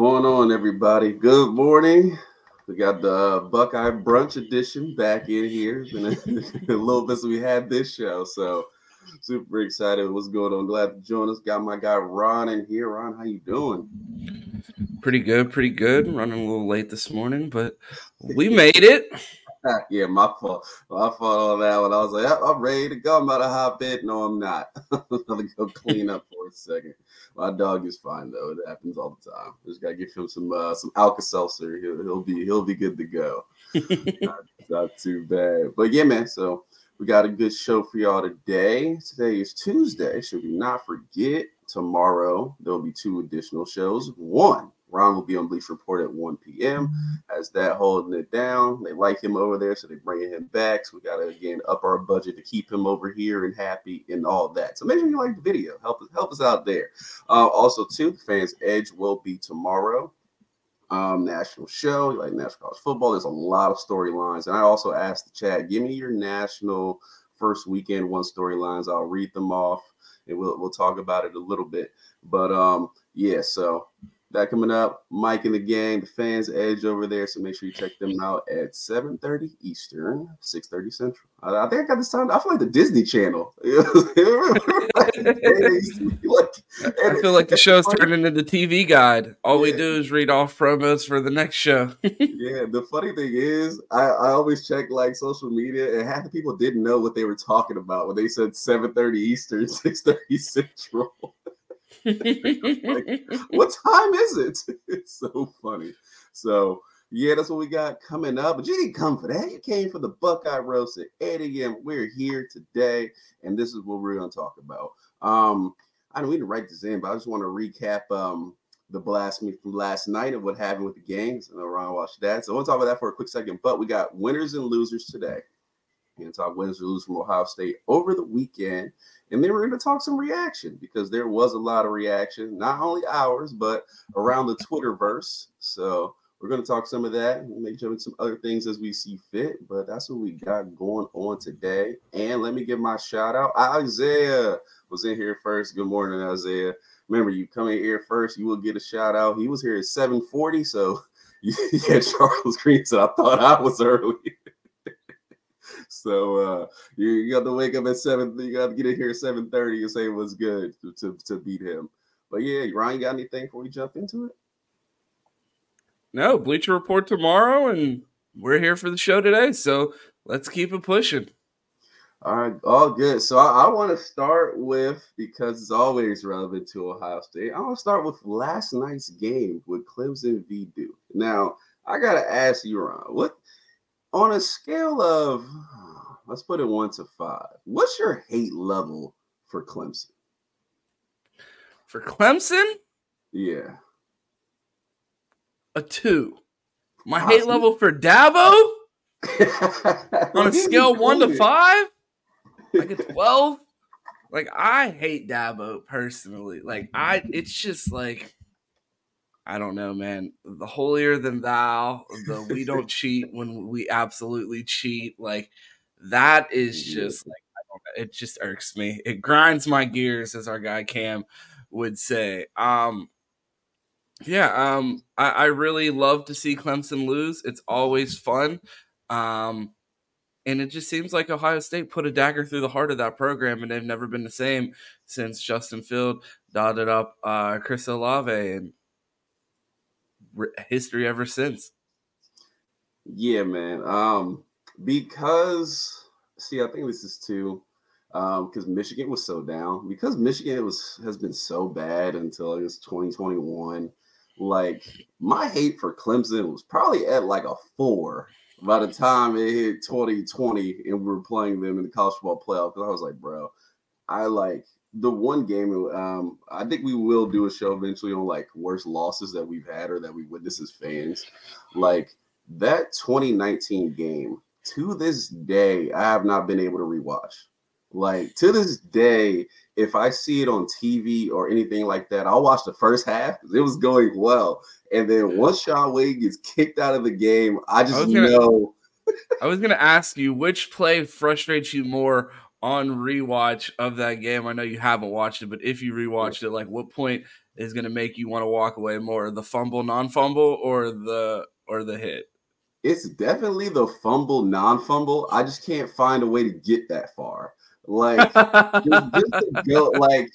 going on, everybody? Good morning. We got the uh, Buckeye Brunch Edition back in here. It's been a, a little bit since we had this show, so super excited. What's going on? Glad to join us. Got my guy Ron in here. Ron, how you doing? Pretty good, pretty good. Running a little late this morning, but we made it. yeah, my fault. My fault on that one. I was like, I'm ready to go. I'm about to hop in. No, I'm not. I'm gonna go clean up for a second. My dog is fine though. It happens all the time. Just gotta give him some uh, some Alka Seltzer. He'll, he'll be he'll be good to go. not, not too bad. But yeah, man. So we got a good show for y'all today. Today is Tuesday. Should we not forget? Tomorrow there'll be two additional shows. One Ron will be on Bleacher Report at 1 p.m. As that holding it down. They like him over there, so they're bringing him back. So we got to again up our budget to keep him over here and happy and all that. So make sure you like the video. Help us help us out there. Uh, also, too, the fans' edge will be tomorrow. Um, national show, like national college football. There's a lot of storylines, and I also asked the chat, give me your national first weekend one storylines. I'll read them off, and we'll we'll talk about it a little bit. But um, yeah, so that coming up. Mike and the gang, the fans edge over there. So make sure you check them out at 7:30 Eastern, 6:30 Central. I, I, think I got this time. I feel like the Disney Channel. I feel like the show's turning into TV guide. All yeah. we do is read off promos for the next show. yeah, the funny thing is, I, I always check like social media, and half the people didn't know what they were talking about when they said 7:30 Eastern, 6:30 Central like, what time is it? It's so funny. So yeah, that's what we got coming up. But you didn't come for that. You came for the Buckeye Roast at 8 a.m. We're here today, and this is what we're gonna talk about. Um, I know we didn't write this in, but I just want to recap um the blasphemy from last night and what happened with the gangs. And Ron watched that. So I want to talk about that for a quick second. But we got winners and losers today. And losers from Ohio State over the weekend. And then we're going to talk some reaction because there was a lot of reaction, not only ours, but around the Twitterverse. So we're going to talk some of that. We'll make jump into some other things as we see fit, but that's what we got going on today. And let me give my shout out. Isaiah was in here first. Good morning, Isaiah. Remember, you come in here first, you will get a shout out. He was here at 740, so had Charles Green, so I thought I was early. So uh, you, you, got to wake up at seven. You got to get in here at seven thirty and say it was good to, to, to beat him. But yeah, Ryan, got anything before we jump into it? No, Bleacher Report tomorrow, and we're here for the show today. So let's keep it pushing. All right, all good. So I, I want to start with because it's always relevant to Ohio State. I want to start with last night's game with Clemson v Duke. Now I gotta ask you, Ron, what on a scale of let's put it one to five, what's your hate level for Clemson? For Clemson? Yeah. A two. My hate level for Dabo? on a scale one to five? Like a 12? Like I hate Dabo personally. Like I it's just like I don't know, man. The holier than thou, the we don't cheat when we absolutely cheat. Like that is just like it just irks me. It grinds my gears, as our guy Cam would say. Um, yeah, um, I, I really love to see Clemson lose. It's always fun. Um, and it just seems like Ohio State put a dagger through the heart of that program, and they've never been the same since Justin Field dotted up uh, Chris Olave. And history ever since. Yeah, man. Um, because see, I think this is too um because Michigan was so down because Michigan was has been so bad until I guess 2021. Like my hate for Clemson was probably at like a four by the time it hit 2020 and we were playing them in the college football playoff. Because I was like, bro, I like the one game um i think we will do a show eventually on like worst losses that we've had or that we witnessed as fans. Like that 2019 game to this day i have not been able to rewatch. Like to this day if i see it on tv or anything like that i'll watch the first half because it was going well. And then once Shaun Wade gets kicked out of the game i just I gonna, know i was gonna ask you which play frustrates you more on rewatch of that game? I know you haven't watched it, but if you rewatched it, like what point is going to make you want to walk away more? The fumble, non-fumble, or the or the hit? It's definitely the fumble, non-fumble. I just can't find a way to get that far. Like, just, just go, like,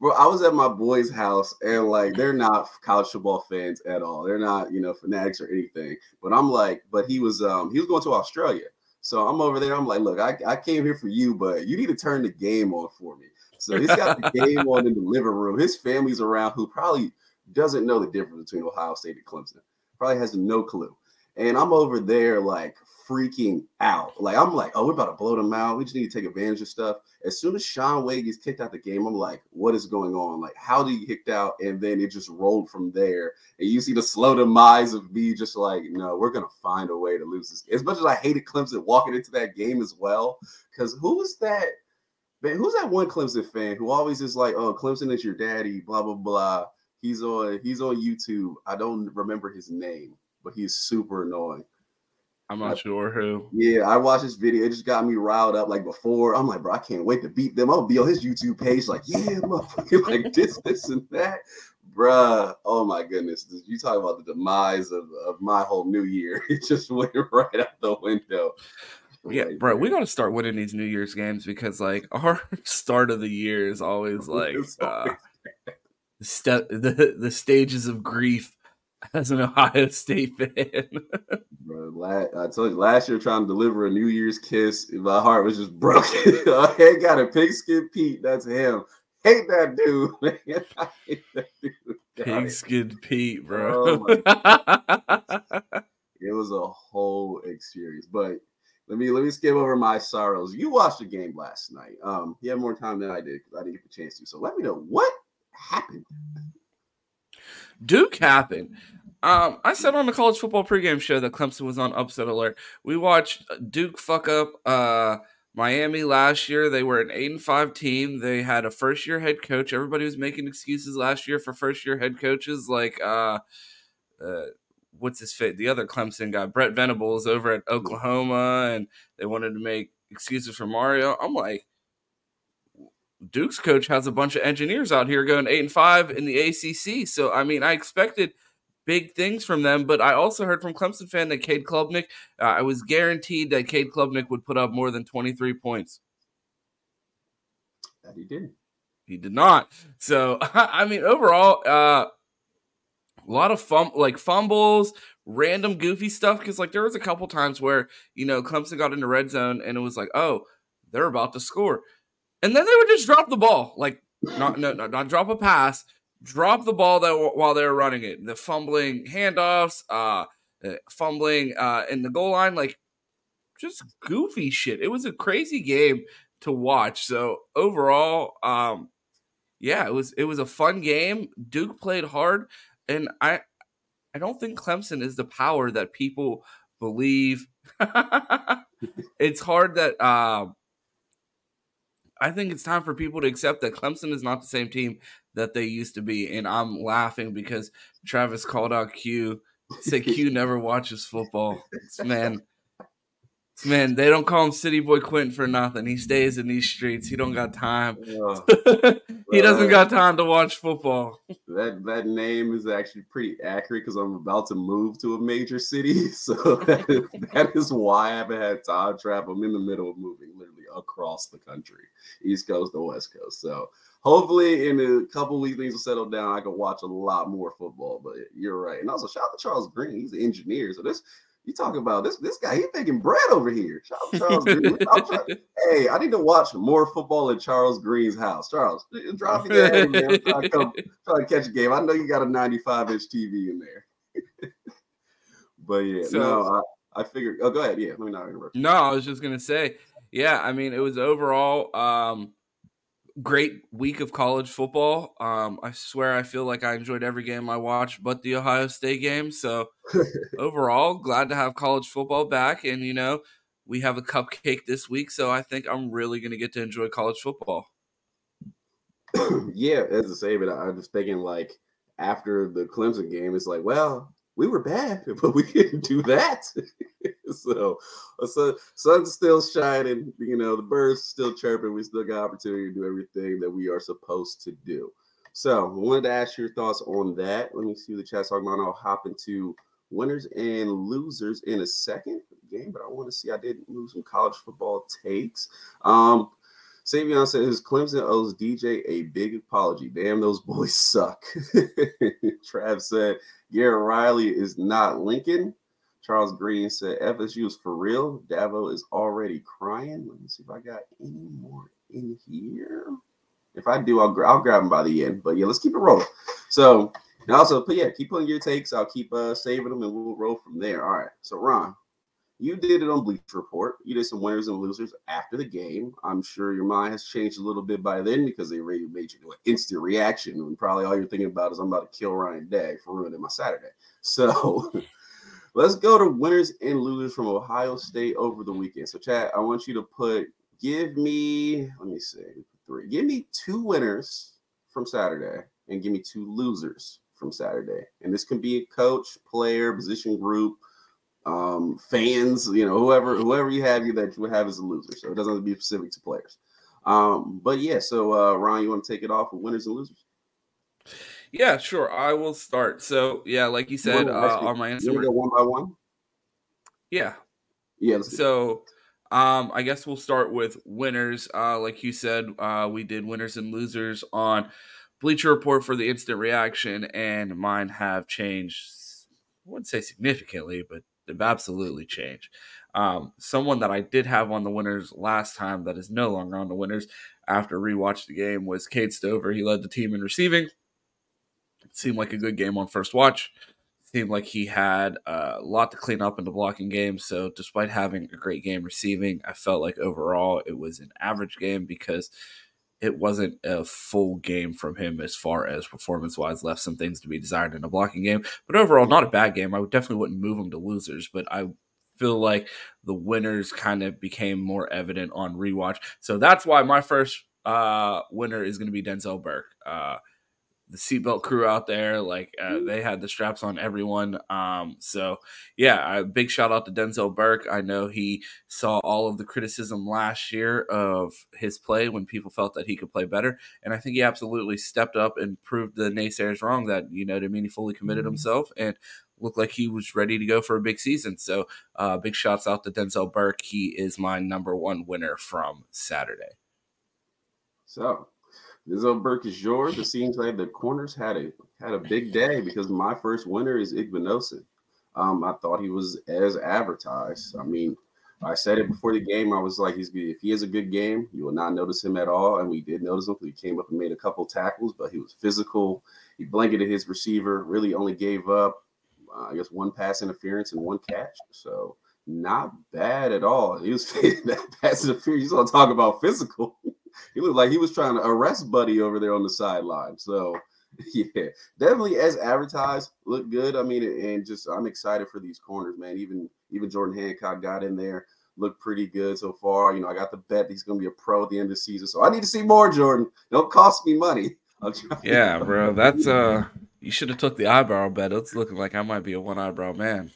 bro, I was at my boy's house and like they're not college football fans at all. They're not, you know, fanatics or anything. But I'm like, but he was um he was going to Australia. So I'm over there. I'm like, look, I, I came here for you, but you need to turn the game on for me. So he's got the game on in the living room. His family's around who probably doesn't know the difference between Ohio State and Clemson. Probably has no clue. And I'm over there like freaking out. Like I'm like, oh, we're about to blow them out. We just need to take advantage of stuff. As soon as Shaun Wade gets kicked out the game, I'm like, what is going on? Like, how did he kicked out? And then it just rolled from there. And you see the slow demise of me just like, no, we're gonna find a way to lose this. As much as I hated Clemson walking into that game as well, because who was that? Man, who's that one Clemson fan who always is like, oh, Clemson is your daddy, blah blah blah. He's on he's on YouTube. I don't remember his name, but he's super annoying. I'm not I, sure who. Yeah, I watched this video. It just got me riled up. Like before, I'm like, bro, I can't wait to beat them. I'll be on his YouTube page, like, yeah, motherfucker, like this, this, and that. Bruh, oh my goodness. You talk about the demise of, of my whole new year. It just went right out the window. Yeah, like, bro, we got to start winning these New Year's games because, like, our start of the year is always like uh, step, the the stages of grief as an Ohio State fan. Bro, last, I told you last year trying to deliver a New Year's kiss, my heart was just broken. I got a pigskin Pete. That's him. Hate that dude, man. Hate that dude. Pigskin Pete, bro. Oh it was a whole experience. But let me let me skip over my sorrows. You watched the game last night. Um, you had more time than I did because I didn't get the chance to. So let me know what happened. Duke happened. Um, I said on the college football pregame show that Clemson was on upset alert. We watched Duke fuck up uh, Miami last year. They were an eight and five team. They had a first year head coach. Everybody was making excuses last year for first year head coaches, like uh, uh, what's his fit? The other Clemson guy, Brent Venables, over at Oklahoma, and they wanted to make excuses for Mario. I'm like, Duke's coach has a bunch of engineers out here going eight and five in the ACC. So I mean, I expected big things from them, but I also heard from Clemson fan that Cade Klubnik, uh, I was guaranteed that Cade Klubnik would put up more than twenty three points. That he did. He did not. So I mean, overall, uh, a lot of fum like fumbles, random goofy stuff. Because like there was a couple times where you know Clemson got into red zone and it was like, oh, they're about to score and then they would just drop the ball, like not no, no not drop a pass, drop the ball that while they were running it. The fumbling handoffs, uh, fumbling uh, in the goal line, like just goofy shit. It was a crazy game to watch. So overall, um, yeah, it was it was a fun game. Duke played hard, and I I don't think Clemson is the power that people believe. it's hard that. Uh, I think it's time for people to accept that Clemson is not the same team that they used to be. And I'm laughing because Travis called out Q, said Q never watches football. man, man, they don't call him City Boy Quinton for nothing. He stays in these streets. He don't got time. he doesn't got time to watch football. That that name is actually pretty accurate because I'm about to move to a major city. So that is, that is why I haven't had time travel. I'm in the middle of moving, literally across the country, East Coast to West Coast. So hopefully in a couple weeks things will settle down. I can watch a lot more football. But you're right. And also shout out to Charles Green. He's an engineer. So this you talk about this this guy, he's making bread over here. Charles Green. Trying, hey, I need to watch more football at Charles Green's house. Charles, drop me that. man. Try to, come, try to catch a game. I know you got a 95 inch TV in there. but yeah, so, no, I, I figured. Oh, go ahead. Yeah, let me not interrupt. No, I was just gonna say yeah, I mean, it was overall um, great week of college football. Um, I swear, I feel like I enjoyed every game I watched, but the Ohio State game. So overall, glad to have college football back, and you know, we have a cupcake this week. So I think I'm really going to get to enjoy college football. yeah, as I say, but I was thinking like after the Clemson game, it's like, well, we were bad, but we didn't do that. so, so sun's still shining. You know, the birds still chirping. We still got opportunity to do everything that we are supposed to do. So I wanted to ask your thoughts on that. Let me see the chat's talking about. I'll hop into winners and losers in a second game, but I want to see. I did move some college football takes. Um, Savion says Clemson owes DJ a big apology. Damn, those boys suck. Trav said Garrett Riley is not Lincoln. Charles Green said FSU is for real. Dabo is already crying. Let me see if I got any more in here. If I do, I'll, I'll grab them by the end. But yeah, let's keep it rolling. So, and also, but yeah, keep putting your takes. I'll keep uh, saving them and we'll roll from there. All right. So, Ron, you did it on Bleacher Report. You did some winners and losers after the game. I'm sure your mind has changed a little bit by then because they made you do an instant reaction. And probably all you're thinking about is I'm about to kill Ryan Day for ruining my Saturday. So let's go to winners and losers from Ohio State over the weekend. So, Chad, I want you to put, give me, let me see, three. Give me two winners from Saturday and give me two losers from Saturday. And this can be a coach, player, position group um, fans, you know, whoever whoever you have you that you have is a loser. So it doesn't have to be specific to players. Um, but yeah, so uh, Ron, you want to take it off with winners and losers? Yeah, sure. I will start. So yeah, like you said uh, on my Instagram, go one by one. Yeah, yeah. So. Um, I guess we'll start with winners. Uh, like you said, uh, we did winners and losers on Bleacher Report for the instant reaction, and mine have changed. I wouldn't say significantly, but absolutely changed. Um, someone that I did have on the winners last time that is no longer on the winners after rewatch the game was Cade Stover. He led the team in receiving. It seemed like a good game on first watch. Seemed like he had a lot to clean up in the blocking game. So, despite having a great game receiving, I felt like overall it was an average game because it wasn't a full game from him as far as performance wise, left some things to be desired in a blocking game. But overall, not a bad game. I definitely wouldn't move him to losers, but I feel like the winners kind of became more evident on rewatch. So that's why my first uh, winner is going to be Denzel Burke. Uh, the seatbelt crew out there. Like uh, they had the straps on everyone. Um, so yeah, a big shout out to Denzel Burke. I know he saw all of the criticism last year of his play when people felt that he could play better, and I think he absolutely stepped up and proved the naysayers wrong. That you know, to mean he fully committed mm-hmm. himself and looked like he was ready to go for a big season. So uh, big shouts out to Denzel Burke. He is my number one winner from Saturday. So Denzel Burke is yours. It seems like the corners had a had a big day because my first winner is Igbinosun. Um, I thought he was as advertised. I mean, I said it before the game. I was like, he's if he has a good game, you will not notice him at all. And we did notice him he came up and made a couple tackles, but he was physical. He blanketed his receiver. Really only gave up, uh, I guess, one pass interference and one catch. So not bad at all. He was that pass interference. You want to talk about physical? he looked like he was trying to arrest Buddy over there on the sideline. So yeah, definitely as advertised, look good. I mean, and just I'm excited for these corners, man. Even even Jordan Hancock got in there, looked pretty good so far. You know, I got the bet he's going to be a pro at the end of the season, so I need to see more Jordan. Don't cost me money. Yeah, bro, that's uh, you should have took the eyebrow bet. It's looking like I might be a one eyebrow man.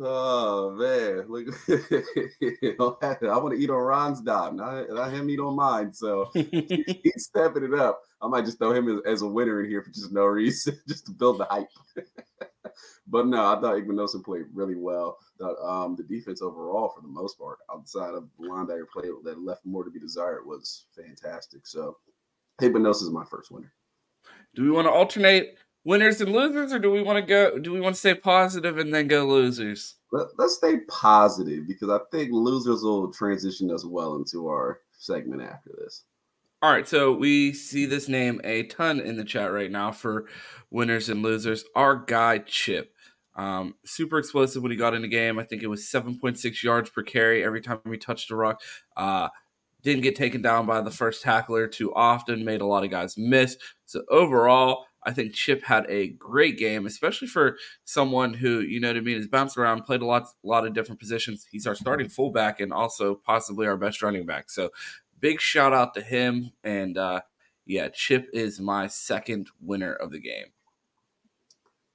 Oh man, look! I want to eat on Ron's dime, not, not him eat on mine. So he's stepping it up. I might just throw him as, as, a winner in here for just no reason, just to build the hype. but no, I thought Igbinosun played really well. The, um, the defense overall, for the most part, outside of the linebacker play that left more to be desired, was fantastic. So Igbinosun is my first winner. Do we want to alternate winners and losers, or do we want to go? Do we want to stay positive and then go losers? Let, us stay positive because I think losers will transition us well into our segment after this. All right, so we see this name a ton in the chat right now for winners and losers. Our guy Chip, um, super explosive when he got in the game. I think it was seven point six yards per carry every time he touched the rock. Uh, didn't get taken down by the first tackler too often. Made a lot of guys miss. So overall, I think Chip had a great game, especially for someone who, you know what I mean, has bounced around, played a lot, lot of different positions. He's our starting fullback and also possibly our best running back. So big shout out to him. And uh, yeah, Chip is my second winner of the game.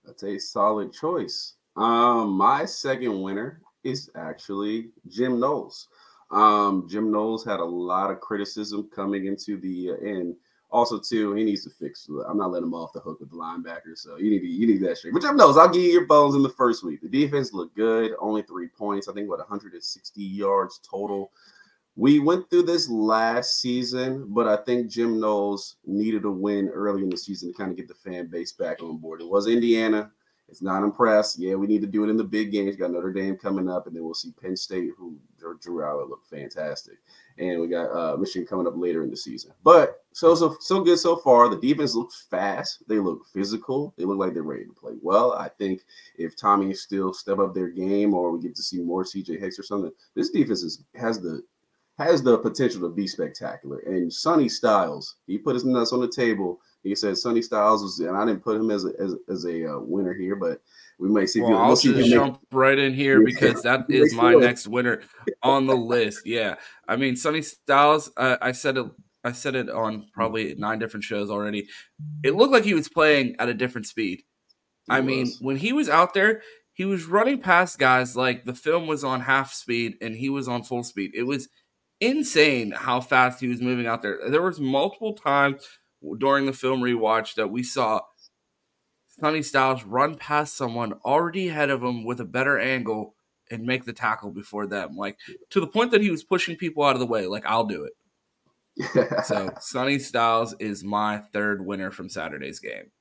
That's a solid choice. Um, my second winner is actually Jim Knowles. Um, Jim Knowles had a lot of criticism coming into the uh, end Also, too, he needs to fix. I'm not letting him off the hook with the linebacker, so you need to, you need that straight. Which I knows I'll give you your bones in the first week. The defense looked good, only three points. I think what 160 yards total. We went through this last season, but I think Jim Knowles needed a win early in the season to kind of get the fan base back on board. It was Indiana. It's not impressed. Yeah, we need to do it in the big games. got Notre Dame coming up, and then we'll see Penn State, who Drew Allar look fantastic, and we got uh, Michigan coming up later in the season. But so so so good so far. The defense looks fast. They look physical. They look like they're ready to play well. I think if Tommy still step up their game, or we get to see more CJ Hicks or something, this defense is, has the has the potential to be spectacular. And Sonny Styles, he put his nuts on the table he said Sonny Styles was, and I didn't put him as a, as, as a uh, winner here, but we may see. Well, I'll we'll just jump make... right in here because that is my next winner on the list. Yeah, I mean Sonny Styles. Uh, I said it. I said it on probably nine different shows already. It looked like he was playing at a different speed. He I was. mean, when he was out there, he was running past guys like the film was on half speed and he was on full speed. It was insane how fast he was moving out there. There was multiple times during the film rewatch that we saw Sonny Styles run past someone already ahead of him with a better angle and make the tackle before them. Like to the point that he was pushing people out of the way. Like, I'll do it. so Sonny Styles is my third winner from Saturday's game.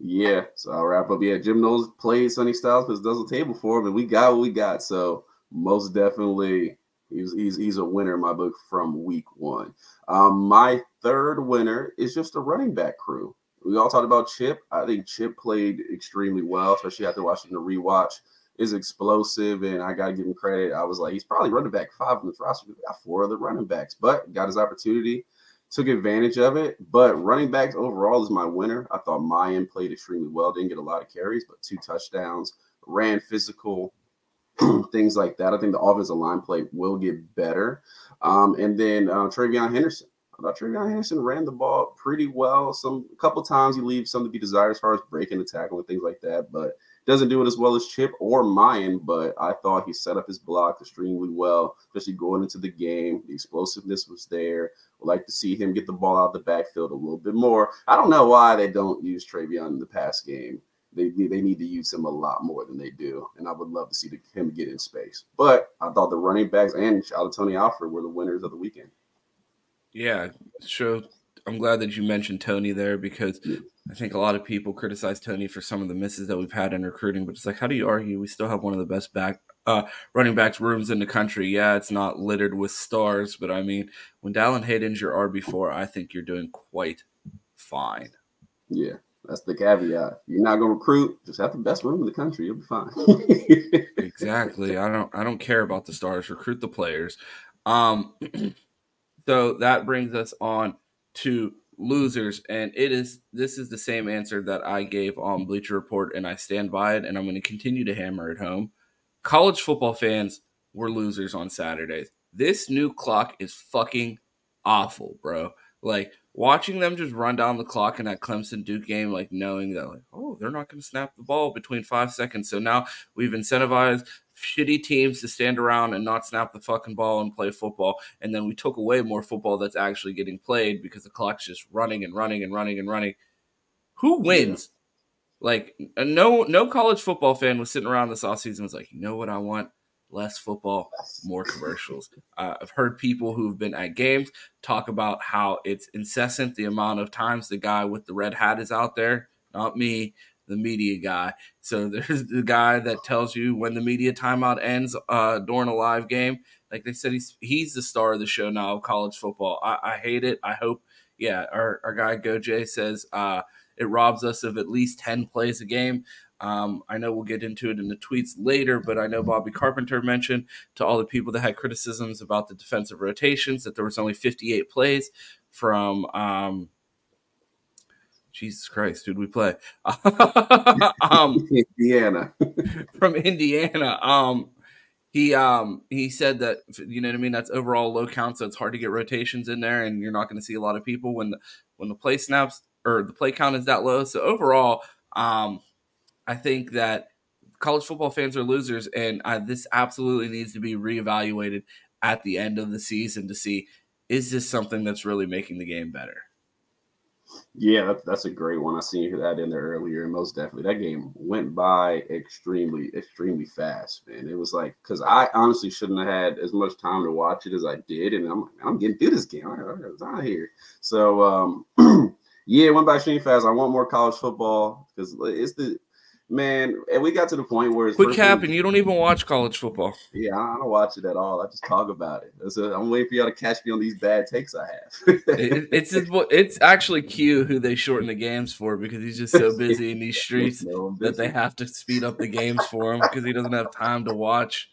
Yeah, so I'll wrap up. Yeah, Jim Knowles played Sonny Styles because does a table for him, and we got what we got. So most definitely He's, he's, he's a winner in my book from week one. Um, my third winner is just a running back crew. We all talked about Chip. I think Chip played extremely well, especially after watching the rewatch. Is explosive, and I got to give him credit. I was like, he's probably running back five in the roster. We got four other running backs, but got his opportunity, took advantage of it. But running backs overall is my winner. I thought Miyan played extremely well. Didn't get a lot of carries, but two touchdowns. Ran physical, things like that. I think the offensive line play will get better. Um, and then uh, TreVeyon Henderson. I thought TreVeyon Henderson ran the ball pretty well. Some a couple times he leaves some to be desired as far as breaking the tackle and things like that, but doesn't do it as well as Chip or Miyan. But I thought he set up his block extremely well, especially going into the game. The explosiveness was there. Would like to see him get the ball out of the backfield a little bit more. I don't know why they don't use Travion in the pass game they they need to use him a lot more than they do, and I would love to see the, him get in space. But I thought the running backs and shout out Tony Alford were the winners of the weekend. Yeah, sure. I'm glad that you mentioned Tony there because. I think a lot of people criticize Tony for some of the misses that we've had in recruiting, but it's like, how do you argue? We still have one of the best back uh, running backs rooms in the country. Yeah, it's not littered with stars, but I mean, when Dallan Hayden's your RB four, I think you're doing quite fine. Yeah, that's the caveat. You're not gonna recruit. Just have the best room in the country. You'll be fine. exactly. I don't. I don't care about the stars. Recruit the players. Um. so that brings us on to losers, and it is. This is the same answer that I gave on Bleacher Report, and I stand by it. And I'm going to continue to hammer it home. College football fans were losers on Saturdays. This new clock is fucking awful, bro. Like watching them just run down the clock in that Clemson Duke game, like knowing that, like, oh, they're not going to snap the ball between five seconds. So now we've incentivized shitty teams to stand around and not snap the fucking ball and play football. And then we took away more football that's actually getting played because the clock's just running and running and running and running. Who wins? Yeah. Like no no college football fan was sitting around this offseason was like, you know what I want? Less football, more commercials. Uh, I've heard people who've been at games talk about how it's incessant the amount of times the guy with the red hat is out there. Not me, the media guy. So there's the guy that tells you when the media timeout ends uh, during a live game. Like they said, he's he's the star of the show now of college football. I, I hate it. I hope, yeah, our, our guy Goj says uh, it robs us of at least 10 plays a game. Um, I know we'll get into it in the tweets later, but I know Bobby Carpenter mentioned to all the people that had criticisms about the defensive rotations that there was only 58 plays from. Um, Jesus Christ, dude, we play um, Indiana from Indiana. Um, he um he said that you know what I mean. That's overall low count, so it's hard to get rotations in there, and you're not going to see a lot of people when the when the play snaps or the play count is that low. So overall, um, I think that college football fans are losers, and this absolutely needs to be reevaluated at the end of the season to see is this something that's really making the game better. Yeah, that, that's a great one. I seen that in there earlier, and most definitely that game went by extremely, extremely fast, man. It was like because I honestly shouldn't have had as much time to watch it as I did, and I'm like, I'm getting through this game. I, was out here, so um, yeah, it went by extremely fast. I want more college football because it's the man, and we got to the point where it's quit capping. You don't even watch college football. Yeah, I don't watch it at all. I just talk about it. i I'm waiting for y'all to catch me on these bad takes I have. it, it's it's actually Q who they shorten the games for because he's just so busy in these streets no, that they have to speed up the games for him because he doesn't have time to watch.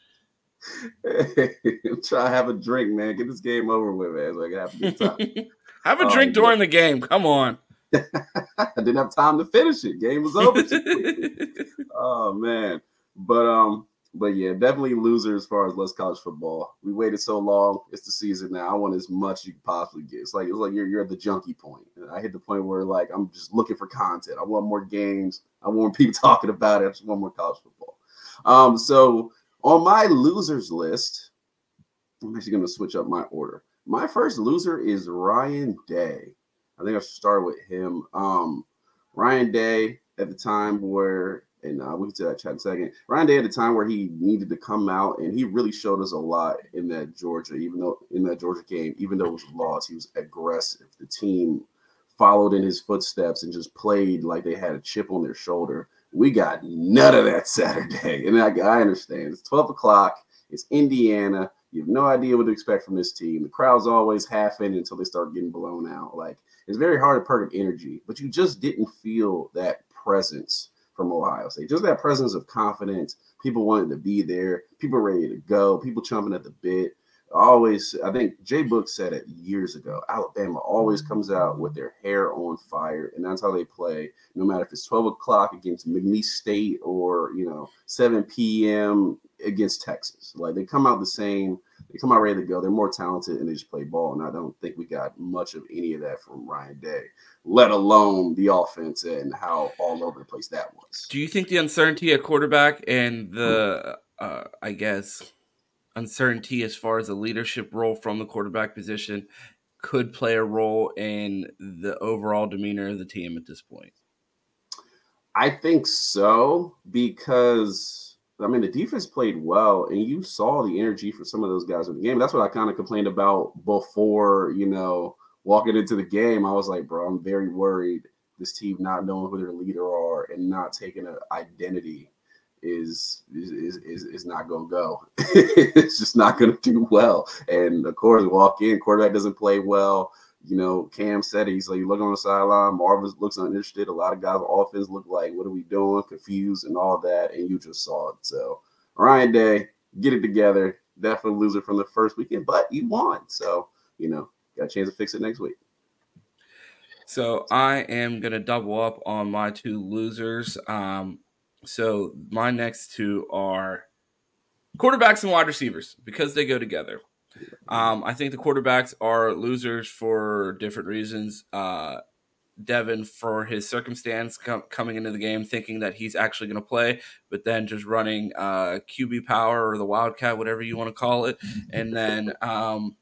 Hey, try to have a drink, man. Get this game over with, man. So I can have a good time. have a drink um, during the game. Come on. I didn't have time to finish it. Game was over. oh man, but um, but yeah, definitely loser as far as less college football. We waited so long. It's the season now. I want as much as you can possibly get. It's like it's like you're you're at the junkie point. I hit the point where like I'm just looking for content. I want more games. I want people talking about it. I just want more college football. Um, so on my losers list, I'm actually going to switch up my order. My first loser is Ryan Day. I think I should start with him. Um, Ryan Day at the time where, and uh, we can do that chat in a second. Ryan Day at the time where he needed to come out, and he really showed us a lot in that Georgia, even though in that Georgia game, even though it was a loss, he was aggressive. The team followed in his footsteps and just played like they had a chip on their shoulder. We got none of that Saturday, and I, I understand. It's twelve o'clock. It's Indiana. You have no idea what to expect from this team. The crowd's always half in until they start getting blown out. Like it's very hard to up energy, but you just didn't feel that presence from Ohio State. Just that presence of confidence, people wanting to be there, people ready to go, people chomping at the bit. Always, I think Jay Book said it years ago. Alabama always comes out with their hair on fire, and that's how they play. No matter if it's 12 o'clock against McNeese State or you know 7 p.m. against Texas, like they come out the same they come out ready to go. They're more talented and they just play ball. And I don't think we got much of any of that from Ryan Day, let alone the offense and how all over the place that was. Do you think the uncertainty at quarterback and the, uh, I guess, uncertainty as far as a leadership role from the quarterback position could play a role in the overall demeanor of the team at this point? I think so because I mean, the defense played well, and you saw the energy for some of those guys in the game. That's what I kind of complained about before, you know, walking into the game. I was like, bro, I'm very worried this team not knowing who their leader are and not taking an identity is is is, is not to go. it's just not to do well. And of course, walk in, quarterback doesn't play well you know, Cam said it. He's like, you look on the sideline, Marvin looks uninterested. A lot of guys on offense look like, what are we doing? Confused and all that. And you just saw it. So Ryan Day, get it together. Definitely loser from the first weekend, but you won. So, you know, got a chance to fix it next week. So I am gonna double up on my two losers. Um, so my next two are quarterbacks and wide receivers because they go together. Um, I think the quarterbacks are losers for different reasons. Uh, Devin, for his circumstance com- coming into the game, thinking that he's actually going to play, but then just running uh, QB power or the Wildcat, whatever you want to call it, and then um,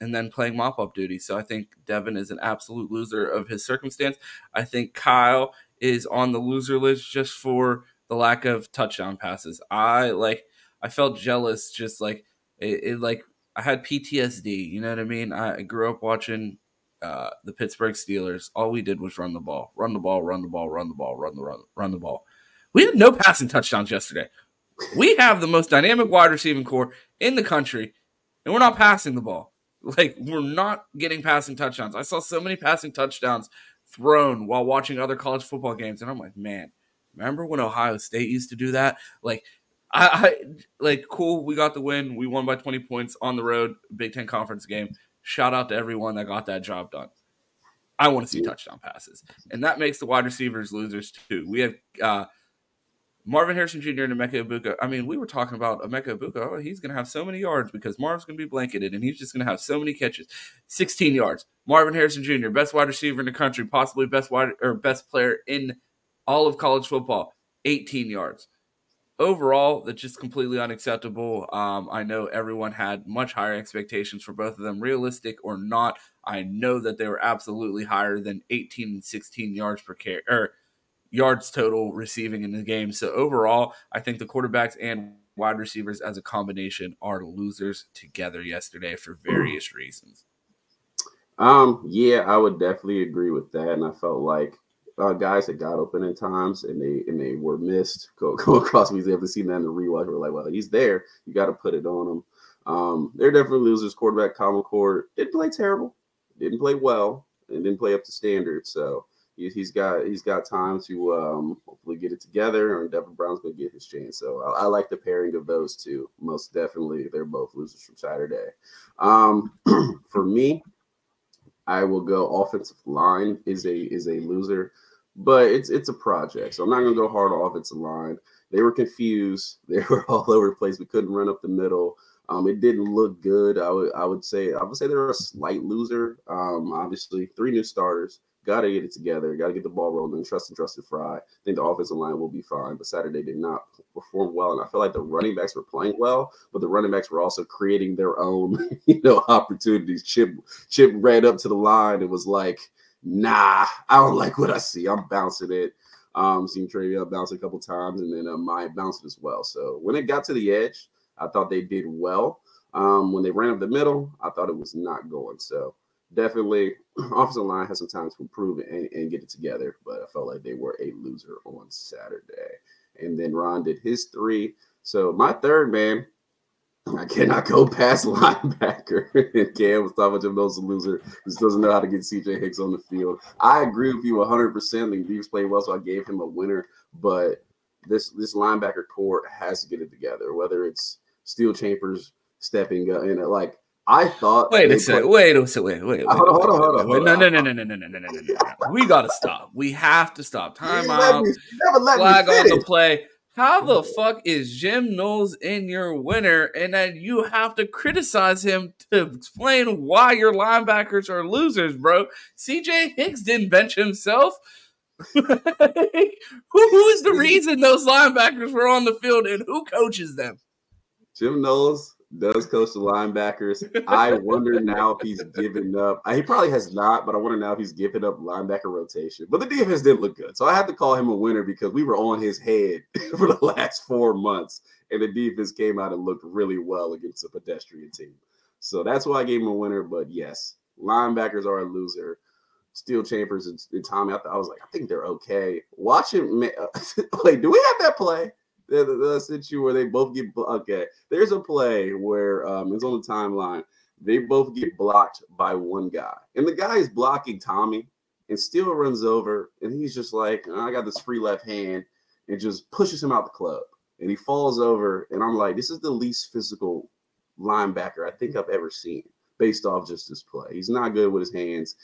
and then playing mop up duty. So I think Devin is an absolute loser of his circumstance. I think Kyle is on the loser list just for the lack of touchdown passes. I like I felt jealous just like it, it like I had PTSD. You know what I mean? I grew up watching uh, the Pittsburgh Steelers. All we did was run the ball, run the ball, run the ball, run the ball, run the run, run the ball. We had no passing touchdowns yesterday. We have the most dynamic wide receiving corps in the country, and we're not passing the ball. Like we're not getting passing touchdowns. I saw so many passing touchdowns thrown while watching other college football games, and I'm like, man, remember when Ohio State used to do that? Like I, I like cool. We got the win. We won by 20 points on the road, Big Ten conference game. Shout out to everyone that got that job done. I want to see touchdown passes, and that makes the wide receivers losers too. We have uh, Marvin Harrison Jr. and Emeka Egbuka. I mean, we were talking about Emeka Egbuka. Oh, he's going to have so many yards because Marv's going to be blanketed, and he's just going to have so many catches. 16 yards. Marvin Harrison Jr., best wide receiver in the country, possibly best wide or best player in all of college football. 18 yards overall, that's just completely unacceptable. Um, I know everyone had much higher expectations for both of them, realistic or not. I know that they were absolutely higher than 18 and 16 yards per carry or yards total receiving in the game. So overall, I think the quarterbacks and wide receivers as a combination are losers together yesterday for various reasons. Um, yeah, I would definitely agree with that, and I felt like uh, guys that got open in times and they and they were missed go, go across me. They haven't seen that in the rewatch. We're like, well, he's there. You got to put it on him. Um, they're definitely losers. Quarterback Kyle McCord didn't play terrible, didn't play well, and didn't play up to standard. So he, has got he's got time to um, hopefully get it together. And Devin Brown's gonna get his chance. So I, I, like the pairing of those two. Most definitely, they're both losers from Saturday. Um, for me, I will go offensive line is a is a loser, but it's it's a project. So I'm not gonna go hard on offensive line. They were confused. They were all over the place. We couldn't run up the middle. Um, it didn't look good. I would I would say I would say they're a slight loser. Um, obviously, three new starters. Got to get it together. Got to get the ball rolling. Trust and trust and fry. I think the offensive line will be fine. But Saturday did not perform well, and I feel like the running backs were playing well, but the running backs were also creating their own, you know, opportunities. Chip Chip ran up to the line and was like, "Nah, I don't like what I see. I'm bouncing it." Um, seen Trey bounce a couple times, and then uh, my bounced as well. So when it got to the edge, I thought they did well. Um, when they ran up the middle, I thought it was not going. So definitely, offensive line has some time to improve and, and get it together. But I felt like they were a loser on Saturday. And then Ron did his three. So my third man, I cannot go past linebacker. and Cam was talking about those loser. Just doesn't know how to get CJ Hicks on the field. I agree with you 100%. The Beavs played well, so I gave him a winner. But this this linebacker corps has to get it together, whether it's Steele Chambers stepping in it. Like I thought. Wait a second. Wait a second. Wait, wait, wait. Hold on, hold on, hold on. Wait, no, no, no, no, no, no, no, no, no, no, no. We gotta stop. We have to stop. Time out. Flag on the play. How the fuck is Jim Knowles in your winner, and then you have to criticize him to explain why your linebackers are losers, bro? CJ Hicks didn't bench himself. who, who is the reason those linebackers were on the field, and who coaches them? Jim Knowles does coach the linebackers. I wonder now if he's given up. He probably has not, but I wonder now if he's given up linebacker rotation. But the defense didn't look good, so I have to call him a winner because we were on his head for the last four months, and the defense came out and looked really well against a pedestrian team. So that's why I gave him a winner. But yes, linebackers are a loser. Steele Chambers and, and Tommy, I, th- I was like, I think they're okay. Watching, wait, do we have that play? That's the you where they both get okay. There's a play where um, it's on the timeline. They both get blocked by one guy, and the guy is blocking Tommy, and Steele runs over, and he's just like, I got this free left hand, and just pushes him out the club, and he falls over, and I'm like, this is the least physical linebacker I think I've ever seen, based off just this play. He's not good with his hands.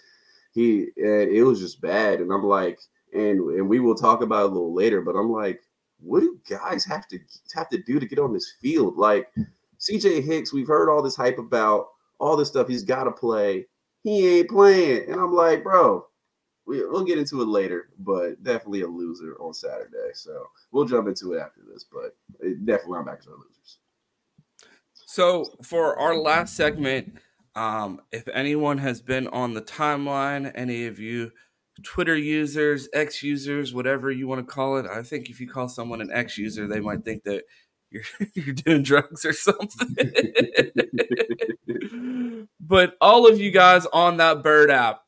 He, it was just bad, and I'm like, and and we will talk about it a little later, but I'm like what do guys have to have to do to get on this field? Like CJ Hicks, we've heard all this hype about all this stuff. He's got to play. He ain't playing, and I'm like, bro, we, will get into it later, but definitely a loser on Saturday. So we'll jump into it after this, but it, definitely linebackers are losers. So for our last segment, um, if anyone has been on the timeline, any of you Twitter users, X users, whatever you want to call it. I think if you call someone an X user, they might think that you're you're doing drugs or something. but all of you guys on that Bird app,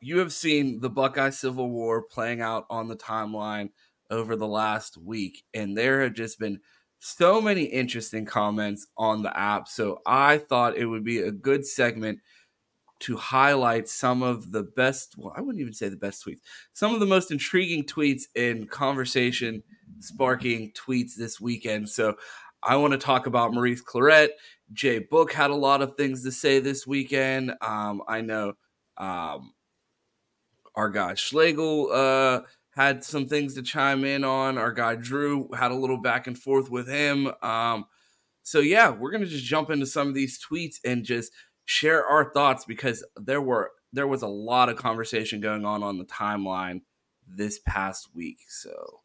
you have seen the Buckeye Civil War playing out on the timeline over the last week, and there have just been so many interesting comments on the app. So I thought it would be a good segment to highlight some of the best, well, I wouldn't even say the best tweets, some of the most intriguing tweets in conversation sparking tweets this weekend. So I want to talk about Maurice Clarett. Jay Book had a lot of things to say this weekend. Um, I know um, our guy Schlegel uh, had some things to chime in on. Our guy Drew had a little back and forth with him. Um, so yeah, we're gonna just jump into some of these tweets and just share our thoughts because there were there was a lot of conversation going on on the timeline this past week. So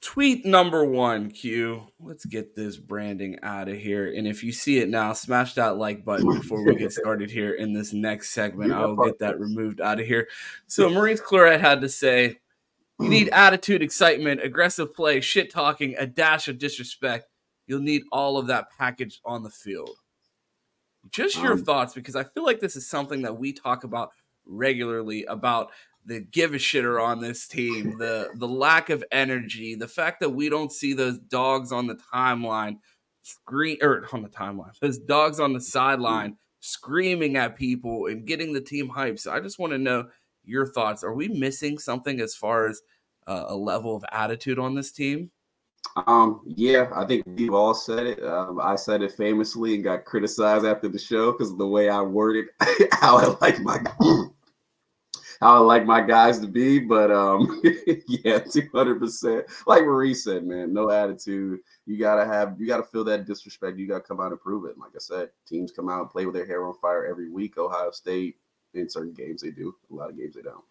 Tweet number one, Q. Let's get this branding out of here. And if you see it now, smash that like button before we get started here in this next segment. I will get that removed out of here. So Maurice Clarett had to say, you need attitude, excitement, aggressive play, shit talking, a dash of disrespect. You'll need all of that package on the field. Just your um, thoughts, because I feel like this is something that we talk about regularly about the give a shitter on this team, the the lack of energy, the fact that we don't see those dogs on the timeline scream or on the timeline, those dogs on the sideline screaming at people and getting the team hyped. So I just want to know your thoughts. Are we missing something as far as uh, a level of attitude on this team? Um, yeah, I think we've all said it. Um, I said it famously and got criticized after the show because the way I worded how I like my how I like my guys to be. But um, yeah, two hundred percent. Like Marie said, man, no attitude. You gotta have, you gotta feel that disrespect. You gotta come out and prove it. like I said, teams come out and play with their hair on fire every week. Ohio State in certain games they do. A lot of games they don't.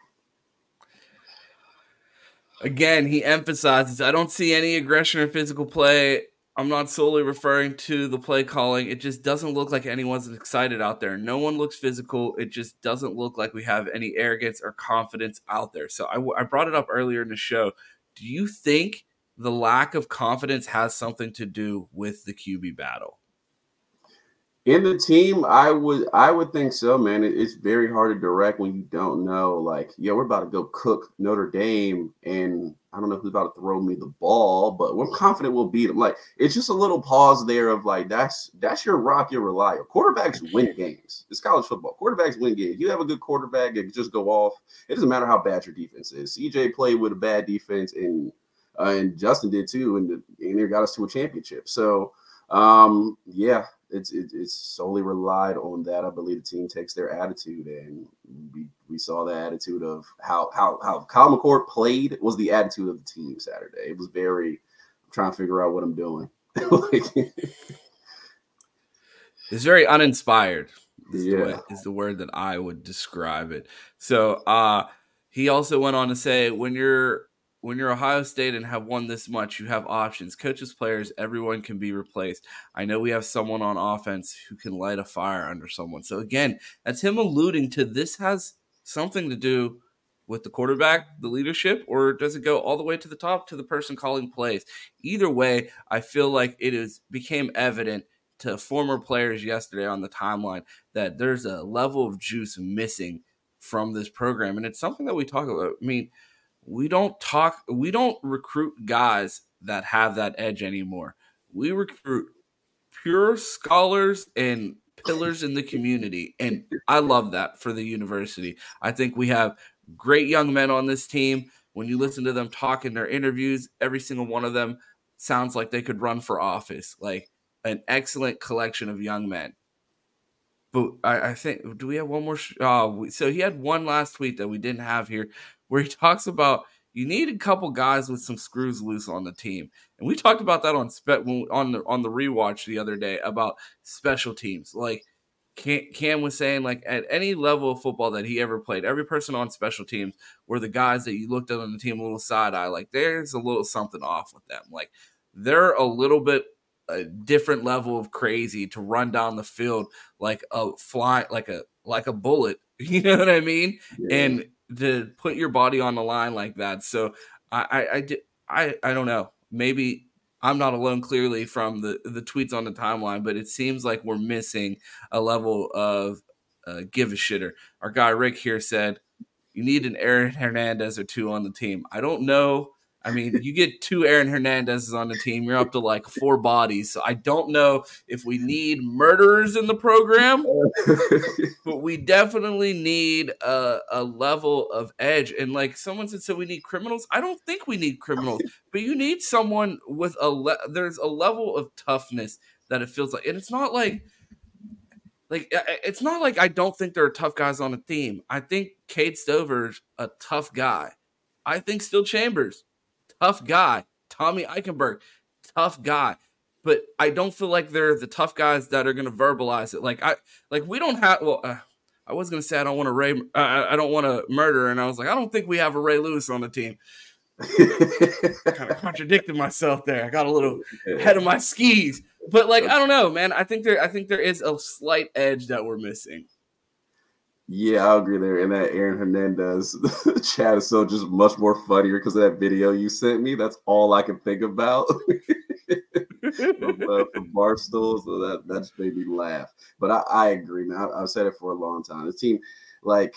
Again, he emphasizes I don't see any aggression or physical play I'm not solely referring to the play calling. It just doesn't look like anyone's excited out there. No one looks physical. It just doesn't look like we have any arrogance or confidence out there. So I, I brought it up earlier in the show. Do you think the lack of confidence has something to do with the QB battle? In the team, I would I would think so, man. it's very hard to direct when you don't know. Like, yeah, we're about to go cook Notre Dame, and I don't know who's about to throw me the ball, but we're confident we'll beat them. Like, it's just a little pause there of like that's that's your rock, your reliable. Quarterbacks win games. It's college football. Quarterbacks win games. You have a good quarterback, it just go off. It doesn't matter how bad your defense is. CJ played with a bad defense, and uh, and Justin did too, and, and they got us to a championship. So, um, yeah, it's it, it's solely relied on that. I believe the team takes their attitude, and we, we saw the attitude of how how how Kyle McCord played was the attitude of the team Saturday. It was very. I'm trying to figure out what I'm doing. like, it's very uninspired. Is, yeah. the way, is the word that I would describe it. So uh he also went on to say when you're when you're Ohio State and have won this much, you have options. Coaches, players, everyone can be replaced. I know we have someone on offense who can light a fire under someone. So again, that's him alluding to this has something to do with the quarterback, the leadership, or does it go all the way to the top to the person calling plays? Either way, I feel like it is became evident to former players yesterday on the timeline that there's a level of juice missing from this program. And it's something that we talk about. I mean, we don't talk we don't recruit guys that have that edge anymore. We recruit pure scholars and pillars in the community and I love that for the university. I think we have great young men on this team. When you listen to them talk in their interviews, every single one of them sounds like they could run for office. Like an excellent collection of young men. But I, I think do we have one more? Sh- oh, so he had one last tweet that we didn't have here where he talks about you need a couple guys with some screws loose on the team. And we talked about that on spe- on the on the rewatch the other day about special teams. Like Cam, Cam was saying, like at any level of football that he ever played, every person on special teams were the guys that you looked at on the team a little side eye. Like there's a little something off with them. Like they're a little bit a different level of crazy to run down the field like a fly, like a like a bullet. You know what I mean? Yeah. And to put your body on the line like that. So I, I, I, I, don't know. Maybe I'm not alone clearly from the, the tweets on the timeline, but it seems like we're missing a level of uh, give a shitter. Our guy Rick here said, you need an Aaron Hernandez or two on the team. I don't know I mean, you get two Aaron Hernandez's on the team, you're up to like four bodies. So I don't know if we need murderers in the program, but we definitely need a, a level of edge. And like someone said, so we need criminals. I don't think we need criminals, but you need someone with a le- there's a level of toughness that it feels like, and it's not like like it's not like I don't think there are tough guys on the team. I think Cade Stover's a tough guy. I think Steele Chambers tough guy. Tommy Eichenberg, tough guy. But I don't feel like they're the tough guys that are going to verbalize it. Like I, like we don't have. Well, uh, I was going to say I don't want to Ray. Uh, I don't want to murder, and I was like, I don't think we have a Ray Lewis on the team. kind of contradicted myself there. I got a little ahead of my skis. But like I don't know, man. I think there I think there is a slight edge that we're missing. Yeah, I agree there. And that Aaron Hernandez chat is so just much more funnier because of that video you sent me. That's all I can think about. from, uh, from Barstool, so that that just made me laugh. But I, I agree, man. I, have said it for a long time. The team, like,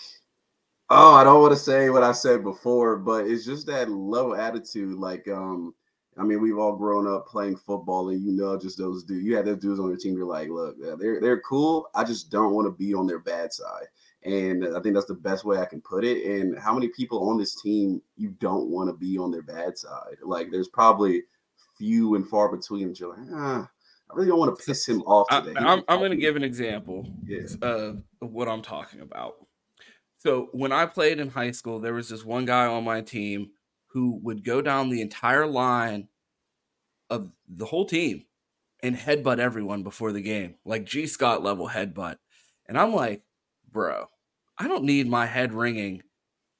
oh, I don't want to say what I said before, but it's just that low attitude. Like, um, I mean, we've all grown up playing football, and you know, just those dudes. You had those dudes on your team. You're like, look, they're they're cool. I just don't want to be on their bad side. And I think that's the best way I can put it. And how many people on this team you don't want to be on their bad side? Like, there's probably few and far between that you're like, ah, I really don't want to piss him off today. I, am I'm going to give an example yeah. of what I'm talking about. So when I played in high school, there was this one guy on my team who would go down the entire line of the whole team and headbutt everyone before the game, like G Scott level headbutt. And I'm like, bro, I don't need my head ringing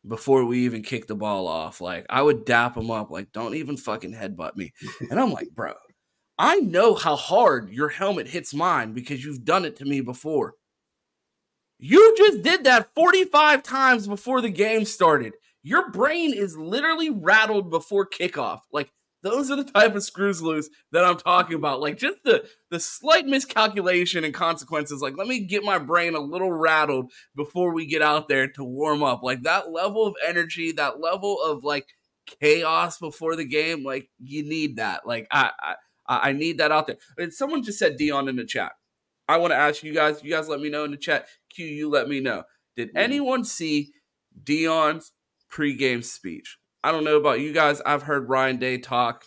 before we even kick the ball off. Like I would dap him up, like, don't even fucking headbutt me. And I'm like, bro, I know how hard your helmet hits mine because you've done it to me before. You just did that 45 times before the game started. Your brain is literally rattled before kickoff. Like those are the type of screws loose that I'm talking about. Like just the the slight miscalculation and consequences. Like let me get my brain a little rattled before we get out there to warm up. Like that level of energy, that level of like chaos before the game. Like you need that. Like I I, I need that out there. Someone just said Dion in the chat. I want to ask you guys. You guys let me know in the chat. Q, you let me know. Did mm-hmm. anyone see Dion's pregame speech? I don't know about you guys. I've heard Ryan Day talk.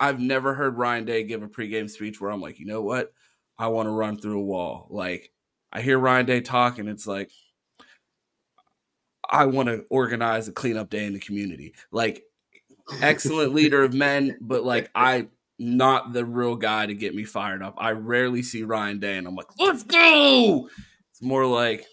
I've never heard Ryan Day give a pregame speech where I'm like, you know what? I want to run through a wall. Like, I hear Ryan Day talk, and it's like, I want to organize a cleanup day in the community. Like, excellent leader of men, but like, I not the real guy to get me fired up. I rarely see Ryan Day, and I'm like, let's go. It's more like,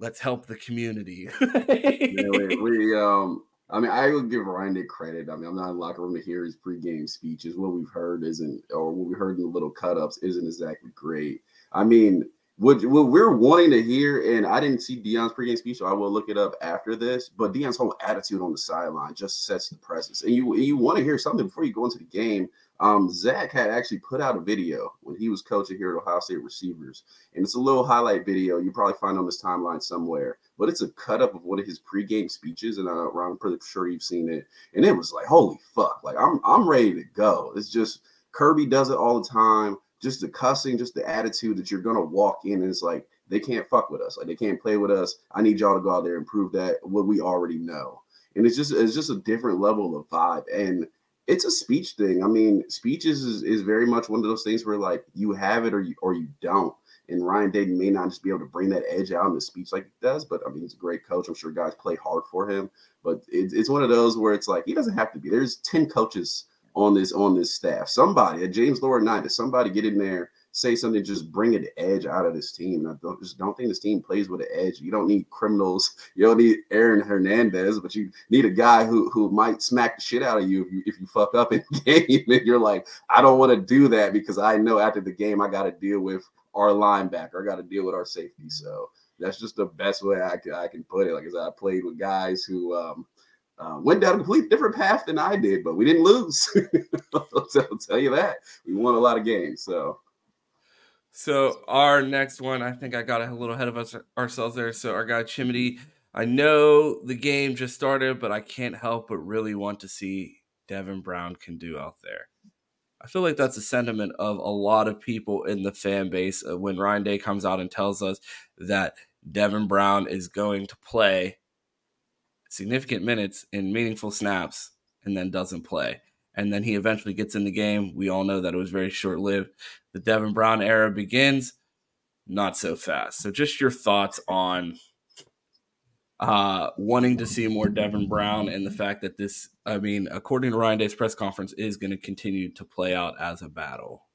let's help the community. yeah, we, we, um I mean, I would give Ryan credit. I mean, I'm not in locker room to hear his pregame speeches. What we've heard isn't, or what we heard in the little cut ups isn't exactly great. I mean, what, what we're wanting to hear, and I didn't see Dion's pregame speech, so I will look it up after this. But Dion's whole attitude on the sideline just sets the presence, and you you want to hear something before you go into the game um, Zach had actually put out a video when he was coaching here at Ohio State receivers, and it's a little highlight video you probably find on this timeline somewhere. But it's a cut up of one of his pregame speeches, and uh, I'm pretty sure you've seen it. And it was like, holy fuck! Like I'm I'm ready to go. It's just Kirby does it all the time. Just the cussing, just the attitude that you're gonna walk in, and it's like they can't fuck with us. Like they can't play with us. I need y'all to go out there and prove that what we already know. And it's just it's just a different level of vibe and it's a speech thing. I mean, speeches is, is very much one of those things where like you have it or you or you don't. And Ryan Day may not just be able to bring that edge out in the speech like he does, but I mean, he's a great coach. I'm sure guys play hard for him, but it's, it's one of those where it's like he doesn't have to be. There's ten coaches on this on this staff. Somebody, a James Laurinaitis, somebody get in there say something, just bring an edge out of this team. I don't just don't think this team plays with an edge. You don't need criminals. You don't need Aaron Hernandez, but you need a guy who who might smack the shit out of you if you, if you fuck up in game. And you're like, I don't want to do that because I know after the game I got to deal with our linebacker. I got to deal with our safety. So that's just the best way I can, I can put it. Like as I played with guys who um, uh, went down a complete different path than I did, but we didn't lose. I'll, tell you that we won a lot of games. So so our next one, I think I got a little ahead of us ourselves there. So our guy Chimity, I know the game just started, but I can't help but really want to see Devin Brown can do out there. I feel like that's a sentiment of a lot of people in the fan base uh, when Ryan Day comes out and tells us that Devin Brown is going to play significant minutes in meaningful snaps and then doesn't play and then he eventually gets in the game. We all know that it was very short lived. The Devin Brown era begins, not so fast. So, just your thoughts on uh, wanting to see more Devin Brown and the fact that this, I mean, according to Ryan Day's press conference, is going to continue to play out as a battle,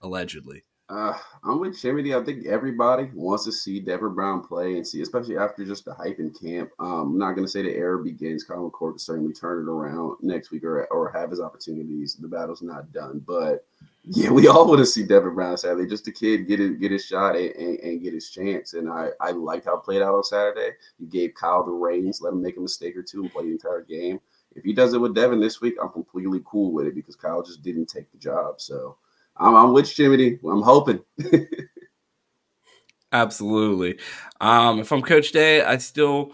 allegedly. Uh, I'm with Jimmy. I think everybody wants to see Devin Brown play and see, especially after just the hype in camp. Um, I'm not going to say the era begins. Kyle McCord can certainly turn it around next week or, or have his opportunities. The battle's not done, but yeah, we all want to see Devin Brown Saturday. Just a kid get it, get his shot and, and, and, get his chance. And I, I liked how it played out on Saturday. You gave Kyle the reins, let him make a mistake or two and play the entire game. If he does it with Devin this week, I'm completely cool with it because Kyle just didn't take the job. So I'm, I'm with Jimmy. I'm hoping. Absolutely. Um, if I'm Coach Day, I still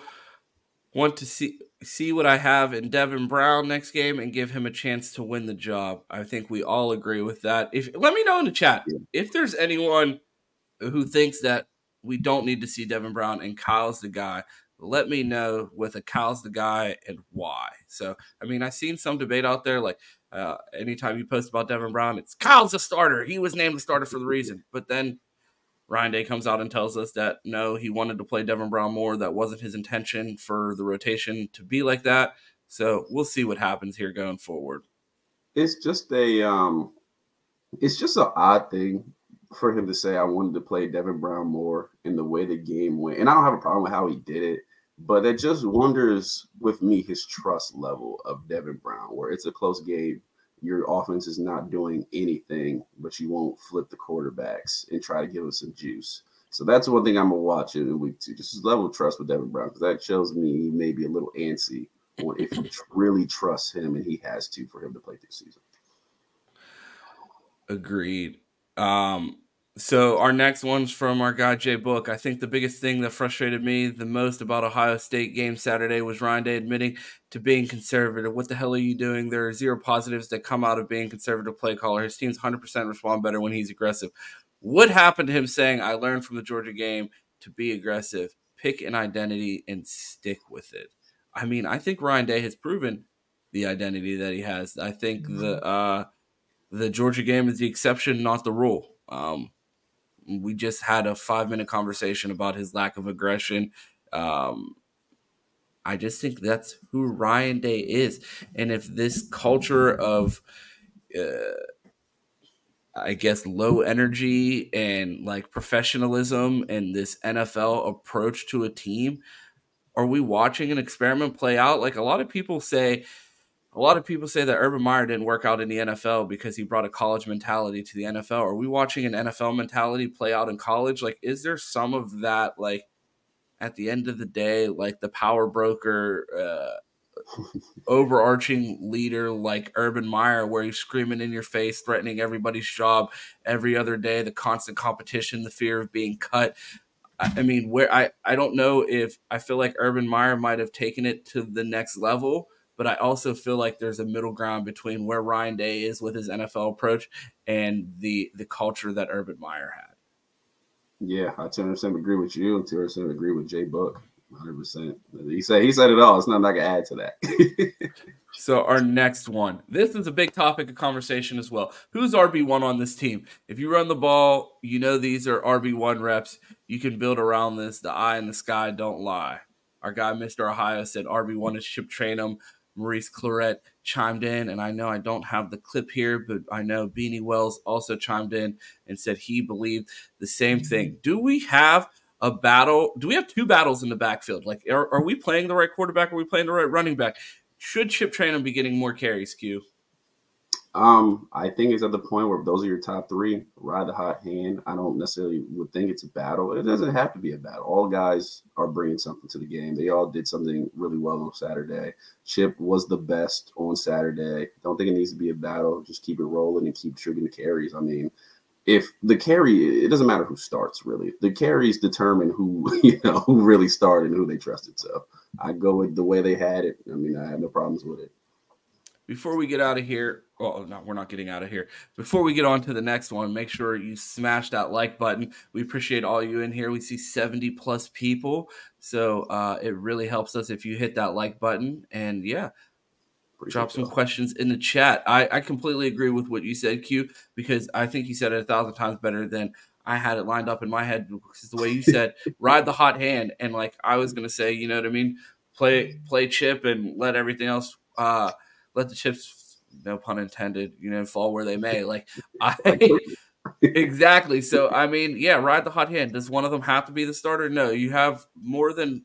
want to see see what I have in Devin Brown next game and give him a chance to win the job. I think we all agree with that. If let me know in the chat if there's anyone who thinks that we don't need to see Devin Brown and Kyle's the guy. Let me know with a Kyle's the guy and why. So, I mean, I've seen some debate out there like uh, anytime you post about Devin Brown, it's Kyle's a starter. He was named the starter for the reason. But then Ryan Day comes out and tells us that no, he wanted to play Devin Brown more. That wasn't his intention for the rotation to be like that. So we'll see what happens here going forward. It's just a um it's just an odd thing for him to say I wanted to play Devin Brown more in the way the game went. And I don't have a problem with how he did it, but it just wonders with me his trust level of Devin Brown, where it's a close game your offense is not doing anything, but you won't flip the quarterbacks and try to give us some juice. So that's one thing I'm gonna watch in week two. Just his level of trust with Devin Brown, because that shows me he may be a little antsy on if you really trust him, and he has to for him to play this season. Agreed. Um, so our next one's from our guy Jay Book. I think the biggest thing that frustrated me the most about Ohio State game Saturday was Ryan Day admitting to being conservative. What the hell are you doing? There are zero positives that come out of being conservative play caller. His teams 100% respond better when he's aggressive. What happened to him saying, "I learned from the Georgia game to be aggressive, pick an identity and stick with it"? I mean, I think Ryan Day has proven the identity that he has. I think the mm-hmm. uh, the Georgia game is the exception, not the rule. Um, we just had a five minute conversation about his lack of aggression. Um, I just think that's who Ryan Day is. And if this culture of, uh, I guess, low energy and like professionalism and this NFL approach to a team, are we watching an experiment play out? Like a lot of people say, a lot of people say that Urban Meyer didn't work out in the NFL because he brought a college mentality to the NFL. Are we watching an NFL mentality play out in college? Like, is there some of that, like, at the end of the day, like the power broker, uh, overarching leader like Urban Meyer, where he's screaming in your face, threatening everybody's job every other day, the constant competition, the fear of being cut? I mean, where I, I don't know if I feel like Urban Meyer might have taken it to the next level but I also feel like there's a middle ground between where Ryan Day is with his NFL approach and the the culture that Urban Meyer had. Yeah, I 10% agree with you and 10% agree with Jay Book. 100%. He said he said it all. It's nothing I can add to that. so our next one. This is a big topic of conversation as well. Who's RB1 on this team? If you run the ball, you know these are RB1 reps. You can build around this. The eye in the sky don't lie. Our guy, Mr. Ohio, said RB1 is Chip Trayanum. Maurice Clarett chimed in, and I know I don't have the clip here, but I know Beanie Wells also chimed in and said he believed the same mm-hmm. thing. Do we have a battle? Do we have two battles in the backfield? Like, are, are we playing the right quarterback? Are we playing the right running back? Should Chip Trayanum be getting more carries, Q? Um, I think it's at the point where those are your top three. Ride the hot hand. I don't necessarily would think it's a battle. It doesn't have to be a battle. All guys are bringing something to the game. They all did something really well on Saturday. Chip was the best on Saturday. Don't think it needs to be a battle. Just keep it rolling and keep shooting the carries. I mean, if the carry, it doesn't matter who starts really. The carries determine who you know who really started and who they trusted. So I go with the way they had it. I mean, I have no problems with it before we get out of here, well, no, we're not getting out of here. Before we get on to the next one, make sure you smash that like button. We appreciate all you in here. We see 70 plus people. So uh, it really helps us if you hit that like button. And yeah, appreciate drop some questions in the chat. I, I completely agree with what you said, Q, because I think you said it a thousand times better than I had it lined up in my head. Because the way you said, ride the hot hand. And like I was going to say, you know what I mean? Play, play chip and let everything else. Uh, let the chips, no pun intended, you know, fall where they may. Like I, exactly. So I mean, yeah, ride the hot hand. Does one of them have to be the starter? No. You have more than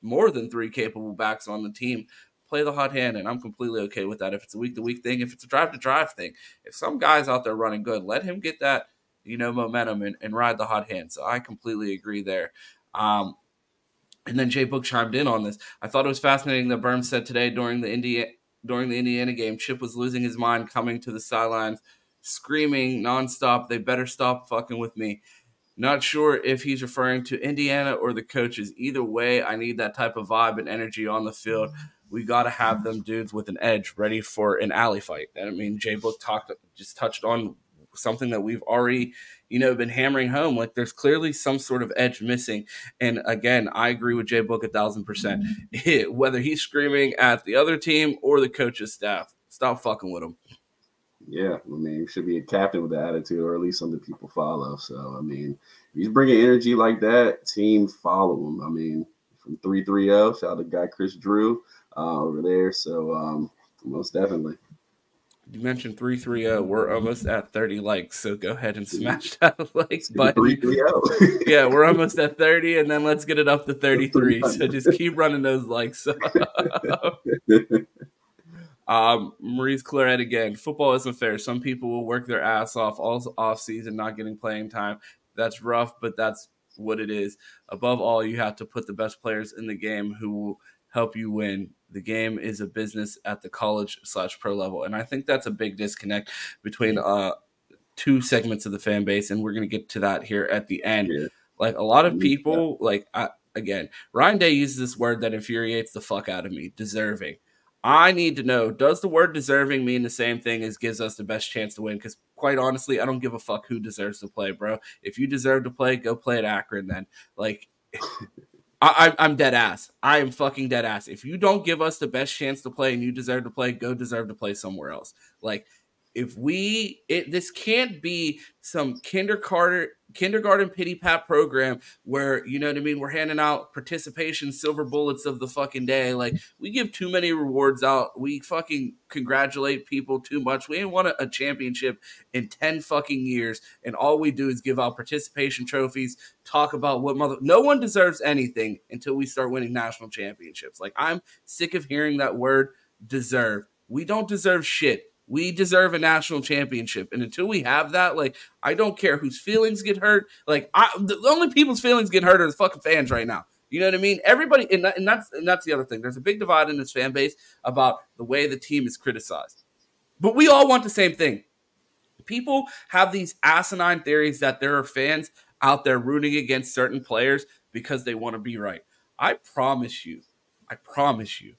more than three capable backs on the team. Play the hot hand, and I'm completely okay with that. If it's a week to week thing, if it's a drive to drive thing, if some guy's out there running good, let him get that you know momentum and, and ride the hot hand. So I completely agree there. Um, and then Jay Book chimed in on this. I thought it was fascinating that Burns said today during the Indiana during the Indiana game, Chip was losing his mind coming to the sidelines, screaming nonstop, "They better stop fucking with me." Not sure if he's referring to Indiana or the coaches. Either way, I need that type of vibe and energy on the field. We got to have them dudes with an edge ready for an alley fight. And I mean, Jay Book talked just touched on something that we've already you know been hammering home like there's clearly some sort of edge missing. And again i agree with jay book a thousand percent. Whether he's screaming at the other team or the coach's staff stop fucking with him. Yeah i mean should be a captain with the attitude or at least something people follow. So i mean he's bringing energy like that team follow him. I mean from 330 shout out to guy chris drew uh, over there. So um, most definitely you mentioned 330. We're almost at 30 likes, so go ahead and smash that likes button. yeah, we're almost at 30, and then let's get it up to 33. So just keep running those likes. um, Maurice Clarett again. Football isn't fair. Some people will work their ass off all off season, not getting playing time. That's rough, but that's what it is. Above all, you have to put the best players in the game who will help you win. The game is a business at the college slash pro level. And i think that's a big disconnect between uh two segments of the fan base and we're going to get to that here at the end. Yeah. like a lot of people like I, again ryan day uses this word that infuriates the fuck out of me deserving. I need to know does the word deserving mean the same thing as gives us the best chance to win? Because quite honestly i don't give a fuck who deserves to play bro. If you deserve to play go play at akron then. Like I, am dead ass. I am fucking dead ass. If you don't give us the best chance to play and you deserve to play, go deserve to play somewhere else. Like if we it this can't be some kindergarten kindergarten pity pat program where you know what I mean? We're handing out participation silver bullets of the fucking day. Like we give too many rewards out. We fucking congratulate people too much. We ain't won a, a championship in 10 fucking years and all we do is give out participation trophies talk about what mother no one deserves anything until we start winning national championships. Like I'm sick of hearing that word deserve. We don't deserve shit we deserve a national championship. And until we have that, like, I don't care whose feelings get hurt. Like, I, the only people's feelings get hurt are the fucking fans right now. You know what I mean? Everybody, and, that, and that's and that's the other thing. There's a big divide in this fan base about the way the team is criticized. But we all want the same thing. People have these asinine theories that there are fans out there rooting against certain players because they want to be right. I promise you, I promise you,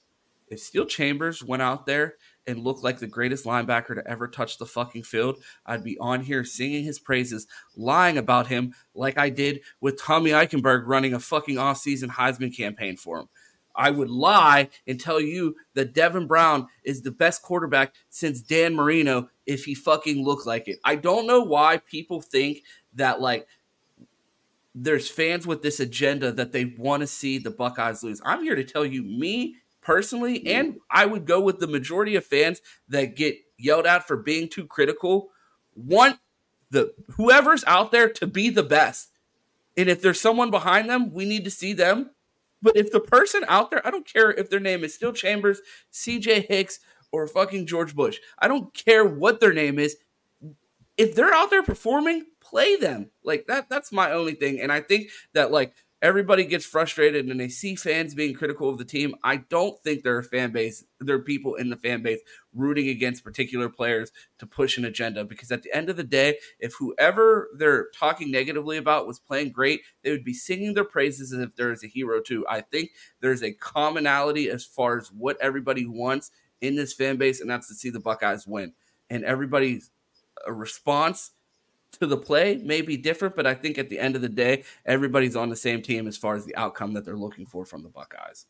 if Steele Chambers went out there and look like the greatest linebacker to ever touch the fucking field, I'd be on here singing his praises, lying about him like I did with Tommy Eichenberg running a fucking offseason Heisman campaign for him. I would lie and tell you that Devin Brown is the best quarterback since Dan Marino if he fucking looked like it. I don't know why people think that like there's fans with this agenda that they want to see the Buckeyes lose. I'm here to tell you, me personally, mm-hmm. and I would go with the majority of fans that get yelled at for being too critical, want the whoever's out there to be the best. And if there's someone behind them, we need to see them. But if the person out there, I don't care if their name is Steele Chambers, CJ Hicks, or fucking George Bush. I don't care what their name is. If they're out there performing, play them. Like that that's my only thing. And I think that like everybody gets frustrated and they see fans being critical of the team. I don't think there are fan base, there are people in the fan base rooting against particular players to push an agenda because at the end of the day, if whoever they're talking negatively about was playing great, they would be singing their praises as if there is a hero too. I think there's a commonality as far as what everybody wants in this fan base, and that's to see the Buckeyes win. And everybody's uh, response to the play may be different, but I think at the end of the day, everybody's on the same team as far as the outcome that they're looking for from the Buckeyes.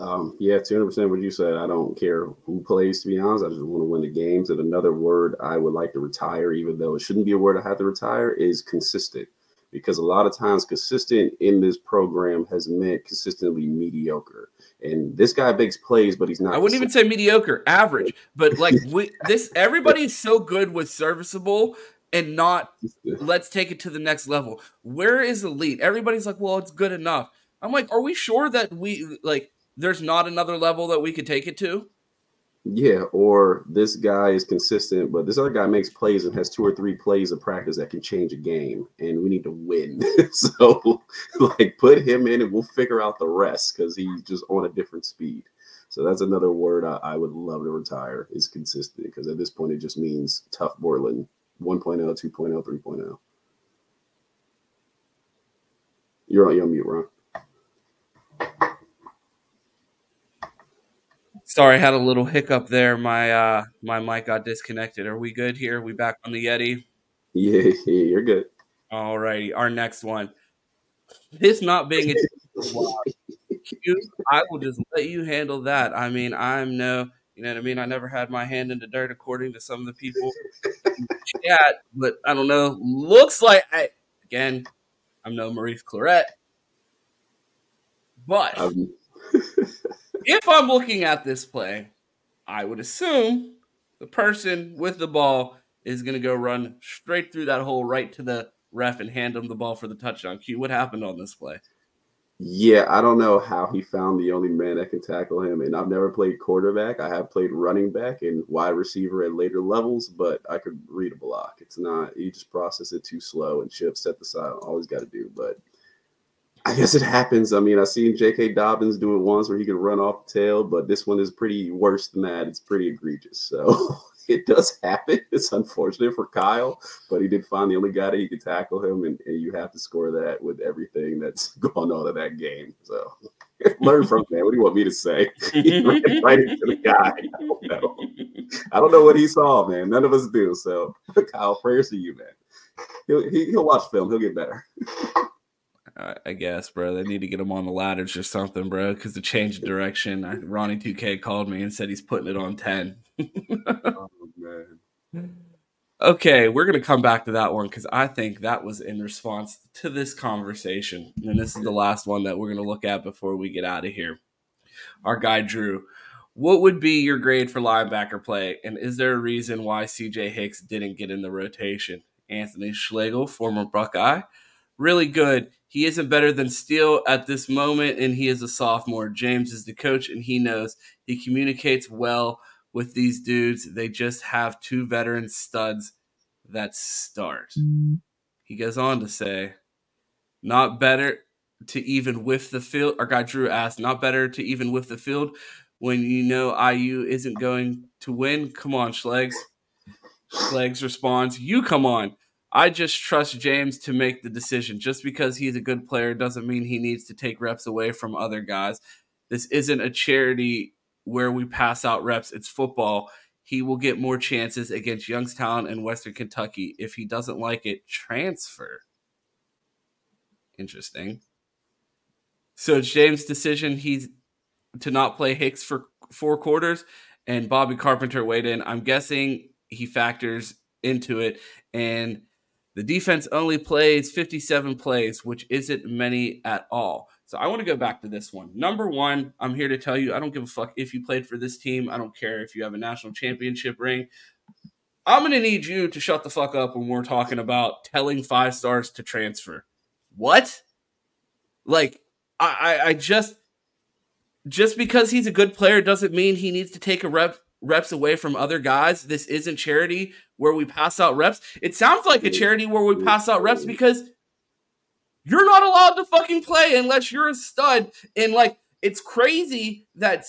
Um, yeah, 200% what you said. I don't care who plays, to be honest. I just want to win the games. And another word I would like to retire, even though it shouldn't be a word I have to retire, is consistent. Because a lot of times, consistent in this program has meant consistently mediocre. And this guy makes plays, but he's not. I wouldn't even say mediocre, average. But like we, this, everybody's so good with serviceable and not let's take it to the next level. Where is elite? Everybody's like, well, it's good enough. I'm like, are we sure that we like there's not another level that we could take it to? Yeah, or this guy is consistent, but this other guy makes plays and has two or three plays of practice that can change a game, and we need to win. so, like, put him in, and we'll figure out the rest because he's just on a different speed. So that's another word I, I would love to retire is consistent because at this point it just means Tuf Borland 1.0, 2.0, 3.0. You're on, you're on mute, Ron. Sorry, I had a little hiccup there. My uh my mic got disconnected. Are we good here? Are we back on the Yeti? Yeah, yeah, you're good. All righty. Our next one. This not being a I will just let you handle that. I mean, I'm no, you know what I mean? I never had my hand in the dirt according to some of the people chat, but I don't know. Looks like I again, I'm no Maurice Clarett. But um, if I'm looking at this play, I would assume the person with the ball is going to go run straight through that hole right to the ref and hand him the ball for the touchdown. Q, what happened on this play? Yeah, I don't know how he found the only man that can tackle him. And I've never played quarterback. I have played running back and wide receiver at later levels, but I could read a block. It's not, you just process it too slow and chip set the side. Always got to do. But I guess it happens. I mean, I've seen J.K. Dobbins do it once where he could run off the tail, but this one is pretty worse than that. It's pretty egregious. So it does happen. It's unfortunate for Kyle, but he did find the only guy that he could tackle him, and, and you have to score that with everything that's gone on in that game. So learn from that. What do you want me to say? right into the guy. I don't know. I don't know what he saw, man. None of us do. So Kyle, prayers to you, man. He'll he, he will watch film. He'll get better. I guess, bro. They need to get him on the ladders or something, bro, because the change of direction. I, Ronnie 2K called me and said he's putting it on 10. oh, man. Okay, we're going to come back to that one because I think that was in response to this conversation. And this is the last one that we're going to look at before we get out of here. Our guy, Drew. What would be your grade for linebacker play? And is there a reason why CJ Hicks didn't get in the rotation? Anthony Schlegel, former Buckeye, really good. He isn't better than Steele at this moment, and he is a sophomore. James is the coach, and he knows he communicates well with these dudes. They just have two veteran studs that start. He goes on to say, not better to even whiff the field. Our guy Drew asked, not better to even whiff the field when you know IU isn't going to win? Come on, Schlegs. Schlegs responds, You come on. I just trust James to make the decision. Just because he's a good player doesn't mean he needs to take reps away from other guys. This isn't a charity where we pass out reps, it's football. He will get more chances against Youngstown and Western Kentucky. If he doesn't like it, transfer. Interesting. So it's James' decision he's to not play Hicks for four quarters, and Bobby Carpenter weighed in. I'm guessing he factors into it, and the defense only plays 57 plays, which isn't many at all. So I want to go back to this one. Number one, I'm here to tell you I don't give a fuck if you played for this team. I don't care if you have a national championship ring. I'm going to need you to shut the fuck up when we're talking about telling five stars to transfer. What? Like, I, I, I just just because he's a good player doesn't mean he needs to take a rep reps away from other guys. This isn't charity where we pass out reps. It sounds like a charity where we pass out reps because you're not allowed to fucking play unless you're a stud. And like, it's crazy that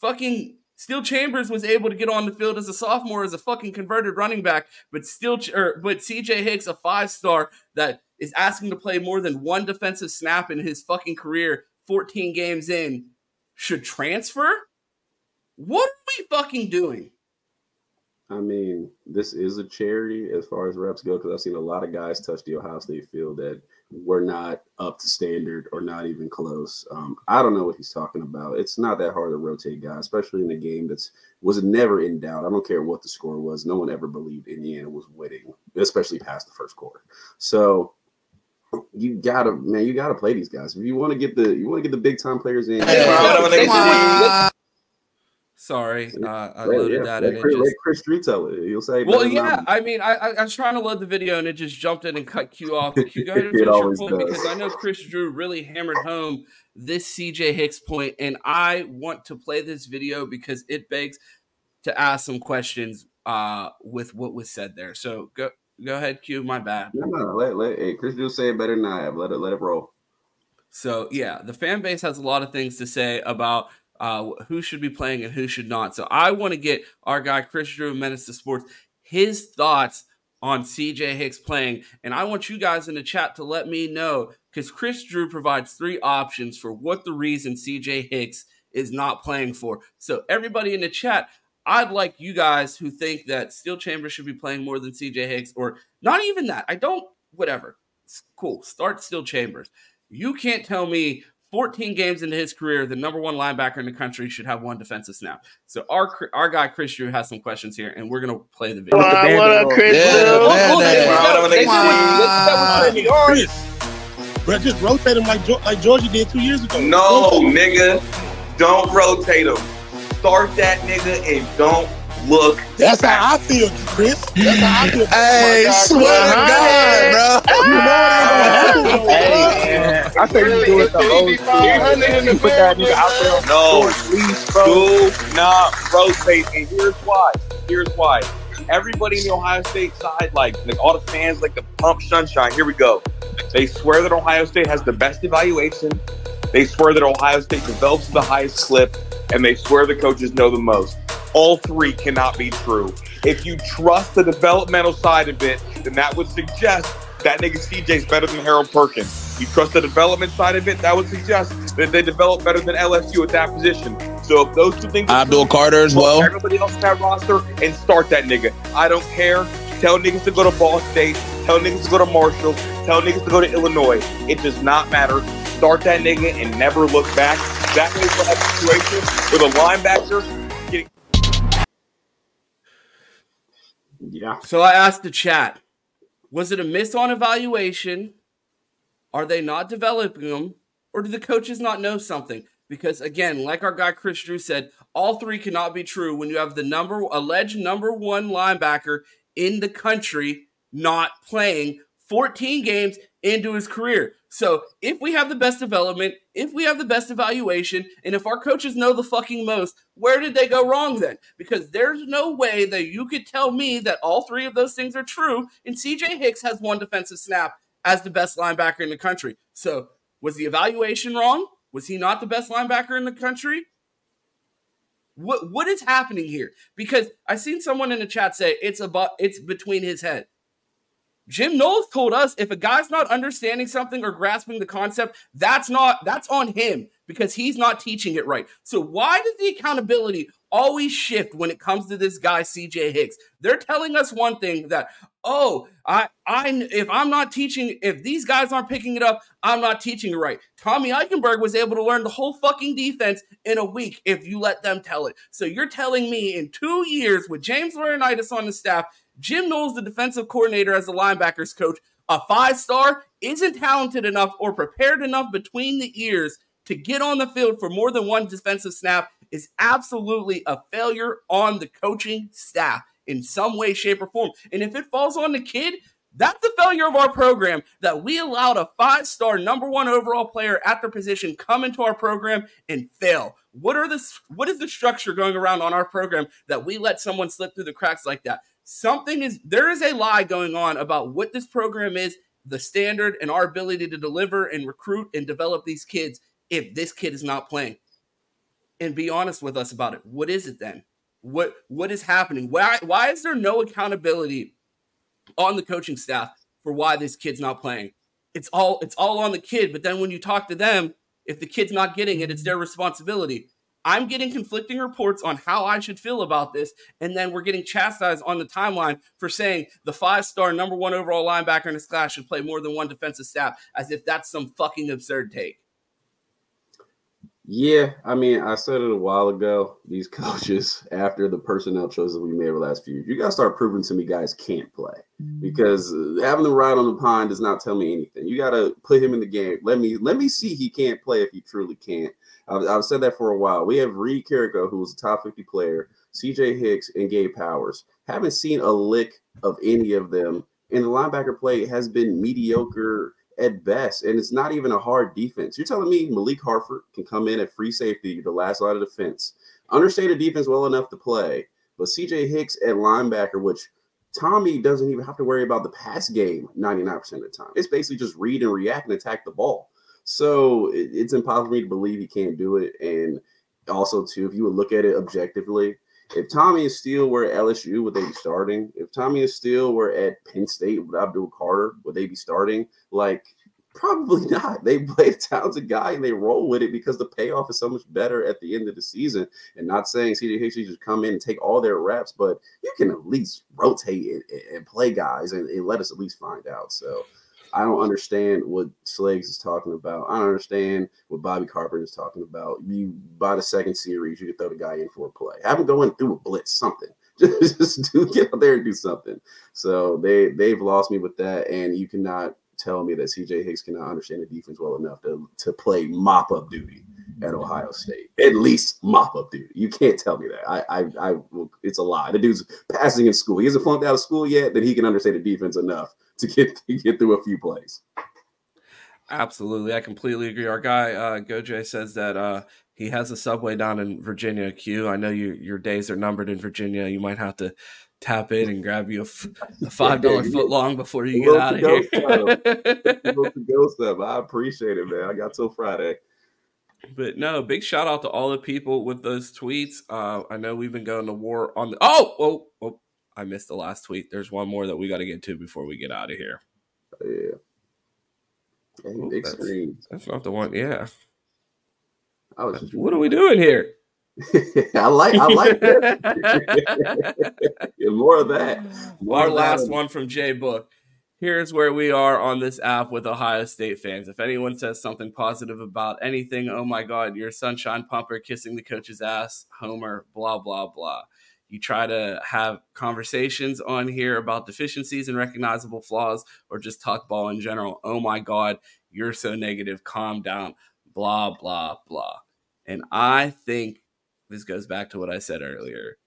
fucking Steele Chambers was able to get on the field as a sophomore as a fucking converted running back, but still, or, but CJ Hicks, a five star that is asking to play more than one defensive snap in his fucking career, 14 games in, should transfer. What are we fucking doing? I mean, this is a charity as far as reps go because I've seen a lot of guys touch the Ohio State field that were not up to standard or not even close. Um, I don't know what he's talking about. It's not that hard to rotate guys, especially in a game that's was never in doubt. I don't care what the score was. No one ever believed Indiana was winning, especially past the first quarter. So you gotta man, you gotta play these guys if you want to get the you want to get the big time players in. Hey, Sorry, uh, I loaded yeah, that and Chris, it just... let Chris Drew tell it. You'll say. Well, yeah. I mean, I, I, was trying to load the video and it just jumped in and cut Q off. Q, go ahead your point does. because I know Chris Drew really hammered home this CJ Hicks point, and I want to play this video because it begs to ask some questions uh, with what was said there. So go go ahead, Q. My bad. No, no, let, let hey, Chris Drew say it better than I have. Let it let it roll. So yeah, the fan base has a lot of things to say about uh, who should be playing and who should not. So I want to get our guy Chris Drew, Menace to Sports, his thoughts on CJ Hicks playing, and I want you guys in the chat to let me know because Chris Drew provides three options for what the reason CJ Hicks is not playing for. So everybody in the chat, I'd like you guys who think that Steele Chambers should be playing more than CJ Hicks, or not even that. I don't. Whatever. It's cool. Start Steele Chambers. You can't tell me 14 games into his career, the number one linebacker in the country should have one defensive snap. So our our guy Chris Drew has some questions here, and we're gonna play the video. What, what up, Chris Bro, just rotate him like like Georgia did two years ago. No, nigga, don't rotate him. Start that nigga and don't look. That's how I feel, Chris. That's how I feel. hey, oh swear to God, bro. You know it Hey, I say you do it the old school. You put that nigga out there. No, please, do not rotate. And here's why. Here's why. Everybody in the Ohio State side, like, like all the fans, like the pump sunshine. Here we go. They swear that Ohio State has the best evaluation. They swear that Ohio State develops the highest clip, and they swear the coaches know the most all three cannot be true. If you trust the developmental side of it, then that would suggest that nigga CJ's better than Harold Perkins. You trust the development side of it, that would suggest that they develop better than LSU at that position. So if those two things, Abdul Carter as well, everybody else in that roster, and start that nigga. I don't care. Tell niggas to go to Ball State. Tell niggas to go to Marshall. Tell niggas to go to Illinois. It does not matter. Start that nigga and never look back. That nigga will have a situation with a linebacker Yeah. So I asked the chat, was it a miss on evaluation? Are they not developing them? Or do the coaches not know something? Because again, like our guy Chris Drew said, all three cannot be true when you have the number alleged number one linebacker in the country not playing 14 games into his career. So if we have the best development, if we have the best evaluation, and if our coaches know the fucking most, where did they go wrong then? Because there's no way that you could tell me that all three of those things are true, and CJ Hicks has one defensive snap as the best linebacker in the country. So was the evaluation wrong? Was he not the best linebacker in the country? What what is happening here? Because I seen someone in the chat say it's about it's between his head. Jim Knowles told us if a guy's not understanding something or grasping the concept, that's not that's on him because he's not teaching it right. So why does the accountability always shift when it comes to this guy CJ Hicks? They're telling us one thing that oh, I I if I'm not teaching if these guys aren't picking it up, I'm not teaching it right. Tommy Eichenberg was able to learn the whole fucking defense in a week if you let them tell it. So you're telling me in 2 years with James Laurinaitis on the staff Jim Knowles, the defensive coordinator as the linebackers coach, a five star, isn't talented enough or prepared enough between the ears to get on the field for more than one defensive snap is absolutely a failure on the coaching staff in some way, shape, or form. And if it falls on the kid, that's the failure of our program that we allowed a five star number one overall player at their position come into our program and fail. What are the what is the structure going around on our program that we let someone slip through the cracks like that? Something is there is a lie going on about what this program is, the standard, and our ability to deliver and recruit and develop these kids if this kid is not playing. And be honest with us about it. What is it then? What what is happening? Why why is there no accountability on the coaching staff for why this kid's not playing? It's all it's all on the kid, but then when you talk to them, if the kid's not getting it, it's their responsibility. I'm getting conflicting reports on how I should feel about this. And then we're getting chastised on the timeline for saying the five star number one overall linebacker in this class should play more than one defensive staff, as if that's some fucking absurd take. Yeah, I mean, I said it a while ago. These coaches, after the personnel choices we made over the last few years, you got to start proving to me guys can't play mm-hmm. because uh, having them ride on the pine does not tell me anything. You got to put him in the game. Let me let me see he can't play if he truly can't. I've, I've said that for a while. We have Reed Carrico, who was a top 50 player, CJ Hicks, and Gabe Powers. Haven't seen a lick of any of them. And the linebacker play has been mediocre at best, and it's not even a hard defense. You're telling me Malik Hartford can come in at free safety, the last line of defense, understand the defense well enough to play, but CJ Hicks at linebacker, which Tommy doesn't even have to worry about the pass game 99% of the time. It's basically just read and react and attack the ball. So it's impossible for me to believe he can't do it. And also, too, if you would look at it objectively, if Tommy is still where LSU, would they be starting? If Tommy is still where at Penn State with Abdul Carter, would they be starting? Like, probably not. They play a talented guy and they roll with it because the payoff is so much better at the end of the season. And not saying CJ Hicks just come in and take all their reps, but you can at least rotate and, and play guys and, and let us at least find out. So I don't understand what Slags is talking about. I don't understand what Bobby Carpenter is talking about. You by the second series, you can throw the guy in for a play. Have him go in through a blitz, something. Just, just do get out there and do something. So they they've lost me with that, and you cannot tell me that CJ Hicks cannot understand the defense well enough to, to play mop up duty at Ohio State. At least mop up duty. You can't tell me that. I I, I it's a lie. The dude's passing in school. He hasn't flunked out of school yet. That he can understand the defense enough to get to get through a few plays. Absolutely, I completely agree. Our guy uh, Goj says that uh, he has a subway down in Virginia. Q, I know you, your days are numbered in Virginia. You might have to tap in and grab you a, f- a five dollar foot long before you get out of here. go stuff. I appreciate it, man. I got till Friday. But no, big shout out to all the people with those tweets. Uh, I know we've been going to war on the. Oh, oh, oh! I missed the last tweet. There's one more that we got to get to before we get out of here. Oh, yeah. Oh, that's, that's, not the one. Yeah. I was what are we doing here? I like I like that. more of that. More Our last that. one from Jay Book. Here's where we are on this app with Ohio State fans. If anyone says something positive about anything, oh my God, you're sunshine pumper kissing the coach's ass, Homer, blah, blah, blah. You try to have conversations on here about deficiencies and recognizable flaws or just talk ball in general. Oh my God, you're so negative. Calm down. Blah, blah, blah. And I think this goes back to what I said earlier.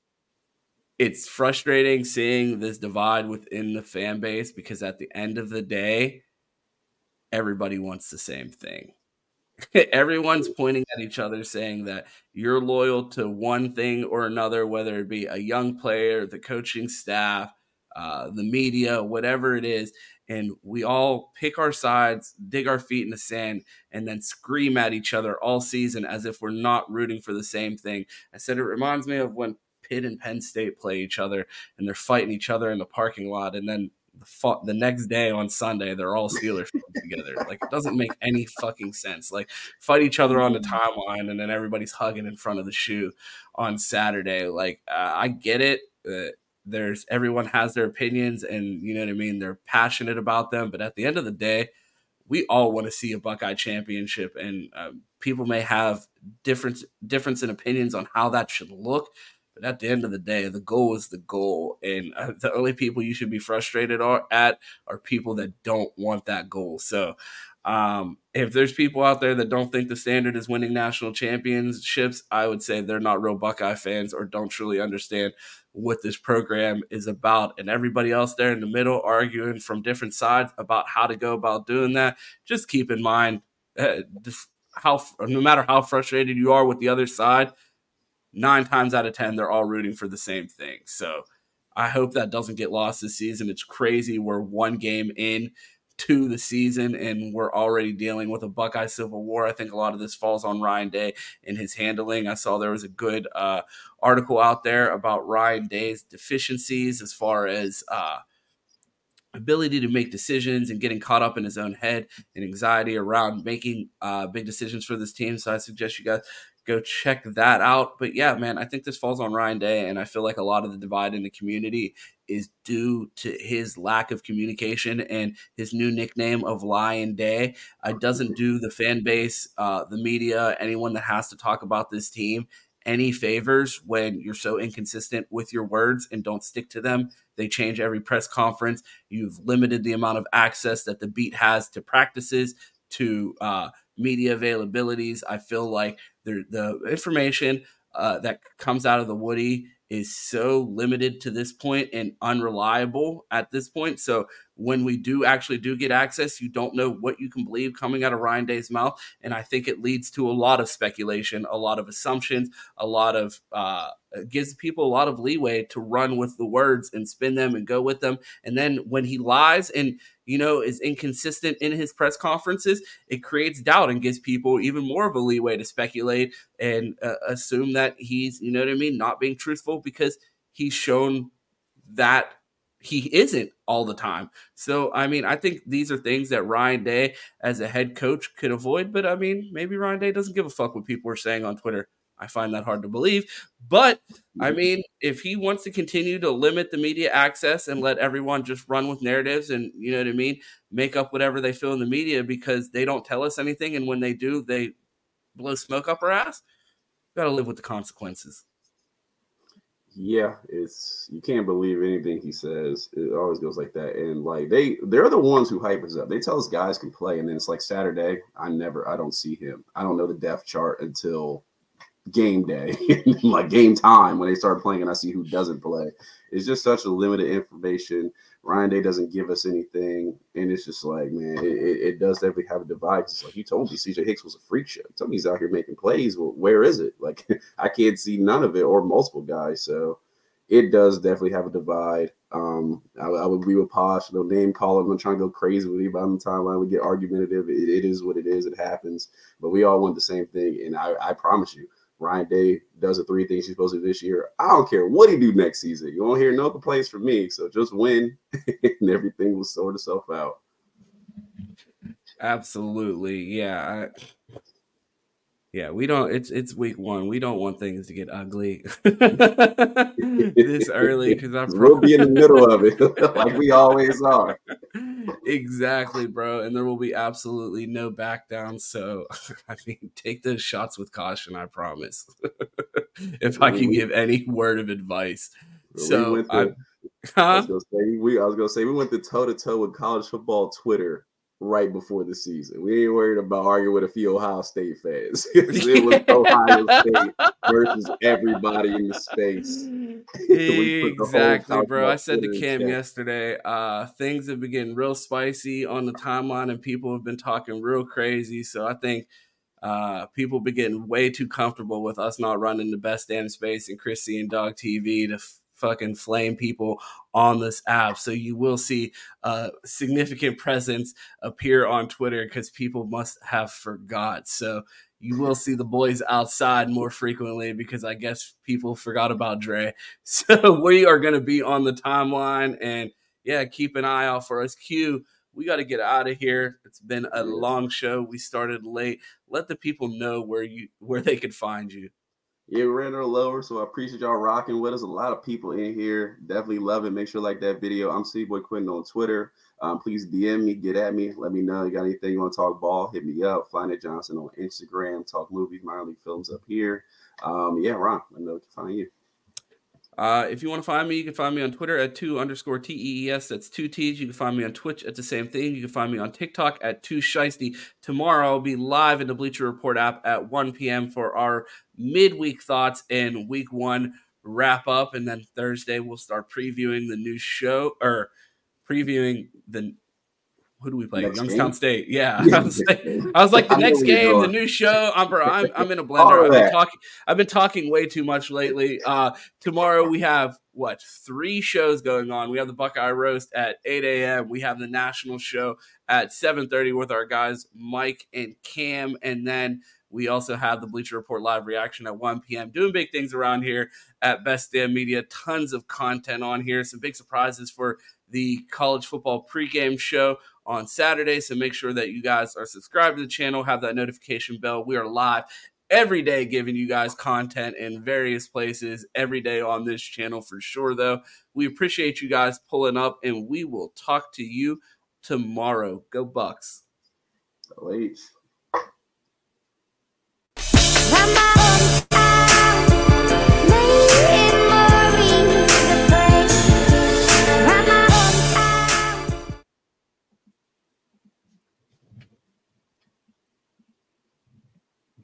It's frustrating seeing this divide within the fan base because at the end of the day, everybody wants the same thing. everyone's pointing at each other saying that you're loyal to one thing or another, whether it be a young player, the coaching staff, uh, the media, whatever it is. And we all pick our sides, dig our feet in the sand, and then scream at each other all season as if we're not rooting for the same thing. I said it reminds me of when Pitt and Penn State play each other and they're fighting each other in the parking lot, and then the, the next day on Sunday, they're all Steelers together. Like it doesn't make any fucking sense. Like fight each other on the timeline, and then everybody's hugging in front of the shoe on Saturday. Like uh, I get it. Uh, there's everyone has their opinions, and you know what I mean. They're passionate about them, but at the end of the day, we all want to see a Buckeye championship, and um, people may have different difference in opinions on how that should look. But at the end of the day, the goal is the goal, and uh, the only people you should be frustrated are, at are people that don't want that goal. So, um, if there's people out there that don't think the standard is winning national championships, I would say they're not real Buckeye fans or don't truly understand what this program is about. And everybody else there in the middle arguing from different sides about how to go about doing that. Just keep in mind uh, how, no matter how frustrated you are with the other side nine times out of 10, they're all rooting for the same thing. So I hope that doesn't get lost this season. It's crazy. We're one game in to the season and we're already dealing with a Buckeye Civil War. I think a lot of this falls on Ryan Day and his handling. I saw there was a good uh, article out there about Ryan Day's deficiencies as far as uh, ability to make decisions and getting caught up in his own head and anxiety around making uh, big decisions for this team. So I suggest you guys go check that out. But yeah, man, I think this falls on Ryan Day, and I feel like a lot of the divide in the community is due to his lack of communication and his new nickname of Lion Day. It doesn't do the fan base, uh, the media, anyone that has to talk about this team any favors when you're so inconsistent with your words and don't stick to them. They change every press conference. You've limited the amount of access that the beat has to practices, to uh, media availabilities. I feel like the, the information uh, that comes out of the Woody is so limited to this point and unreliable at this point. So when we do actually do get access, you don't know what you can believe coming out of Ryan Day's mouth, and I think it leads to a lot of speculation, a lot of assumptions, a lot of uh, gives people a lot of leeway to run with the words and spin them and go with them. And then when he lies and you know is inconsistent in his press conferences, it creates doubt and gives people even more of a leeway to speculate and uh, assume that he's you know what I mean, not being truthful because he's shown that he isn't all the time. So, I mean, I think these are things that Ryan Day, as a head coach, could avoid. But I mean, maybe Ryan Day doesn't give a fuck what people are saying on Twitter. I find that hard to believe. But I mm-hmm. mean, if he wants to continue to limit the media access and let everyone just run with narratives and, you know what I mean, make up whatever they feel in the media because they don't tell us anything. And when they do, they blow smoke up our ass, got to live with the consequences yeah, it's you can't believe anything he says. It always goes like that. And like they they're the ones who hype us up. They tell us guys can play, and then it's like Saturday. I never I don't see him. I don't know the depth chart until game day, like game time when they start playing and I see who doesn't play. It's just such a limited information. Ryan Day doesn't give us anything, and it's just like, man, it, it does definitely have a divide. It's like you told me, CJ Hicks was a freak show. You told me he's out here making plays. Well, where is it? Like I can't see none of it, or multiple guys. So it does definitely have a divide. Um, I, I would agree with Posh. No name calling. I'm trying to go crazy with anybody on the timeline. We get argumentative. It, it is what it is. It happens. But we all want the same thing. And I, I promise you, Ryan Day does the three things he's supposed to do this year. I don't care what he do next season. You won't hear no complaints from me. So just win, and everything will sort itself out. Absolutely, yeah. I, yeah, we don't. It's it's week one. We don't want things to get ugly this early because I'm we'll be in the middle of it, like we always are. Exactly, bro. And there will be absolutely no back down. So, I mean, take those shots with caution. I promise. if I can give any word of advice, so I, huh? I was gonna say we. I was gonna say we went to toe to toe with college football Twitter right before the season. We ain't worried about arguing with a few Ohio State fans. it was Ohio State versus everybody in the space. exactly, bro. I said to Cam yesterday, uh, things have been getting real spicy on the timeline, and people have been talking real crazy. So I think uh, people be getting way too comfortable with us not running the best damn space and Chrissy and Dog TV to fucking flame people on this app. So you will see a significant presence appear on Twitter because people must have forgot. So you will see the boys outside more frequently because I guess people forgot about Dre. So we are going to be on the timeline and yeah, keep an eye out for us. Q, we got to get out of here. It's been a long show. We started late. Let the people know where you where they could find you. Yeah, we ran a lower, so I appreciate y'all rocking with us. A lot of people in here. Definitely love it. Make sure like that video. I'm City Boy Quinton on Twitter. Um, please DM me, get at me, let me know. You got anything you want to talk ball, hit me up. Flyknit Johnson on Instagram. Talk movies, minor league films up here. Um, yeah, Ron, let me know to find you. Uh, if you want to find me, you can find me on Twitter at two underscore T E E S. That's two T's. You can find me on Twitch at the same thing. You can find me on TikTok at two Shiesty. Tomorrow I'll be live in the Bleacher Report app at 1 p.m. for our midweek thoughts and week one wrap up. And then Thursday we'll start previewing the new show or previewing the who do we play? Next Youngstown game? State. Yeah, I was, like, I was like the next game, the new show. I'm, I'm, I'm in a blender. I've been talking. I've been talking way too much lately. Uh, tomorrow we have what three shows going on. We have the Buckeye Roast at 8 a.m. We have the national show at 7:30 with our guys Mike and Cam, and then we also have the Bleacher Report live reaction at 1 p.m. Doing big things around here at Best Damn Media. Tons of content on here. Some big surprises for the college football pregame show on Saturday. So make sure that you guys are subscribed to the channel, have that notification bell. We are live every day giving you guys content in various places every day on this channel for sure though we appreciate you guys pulling up and we will talk to you tomorrow go bucks Wait.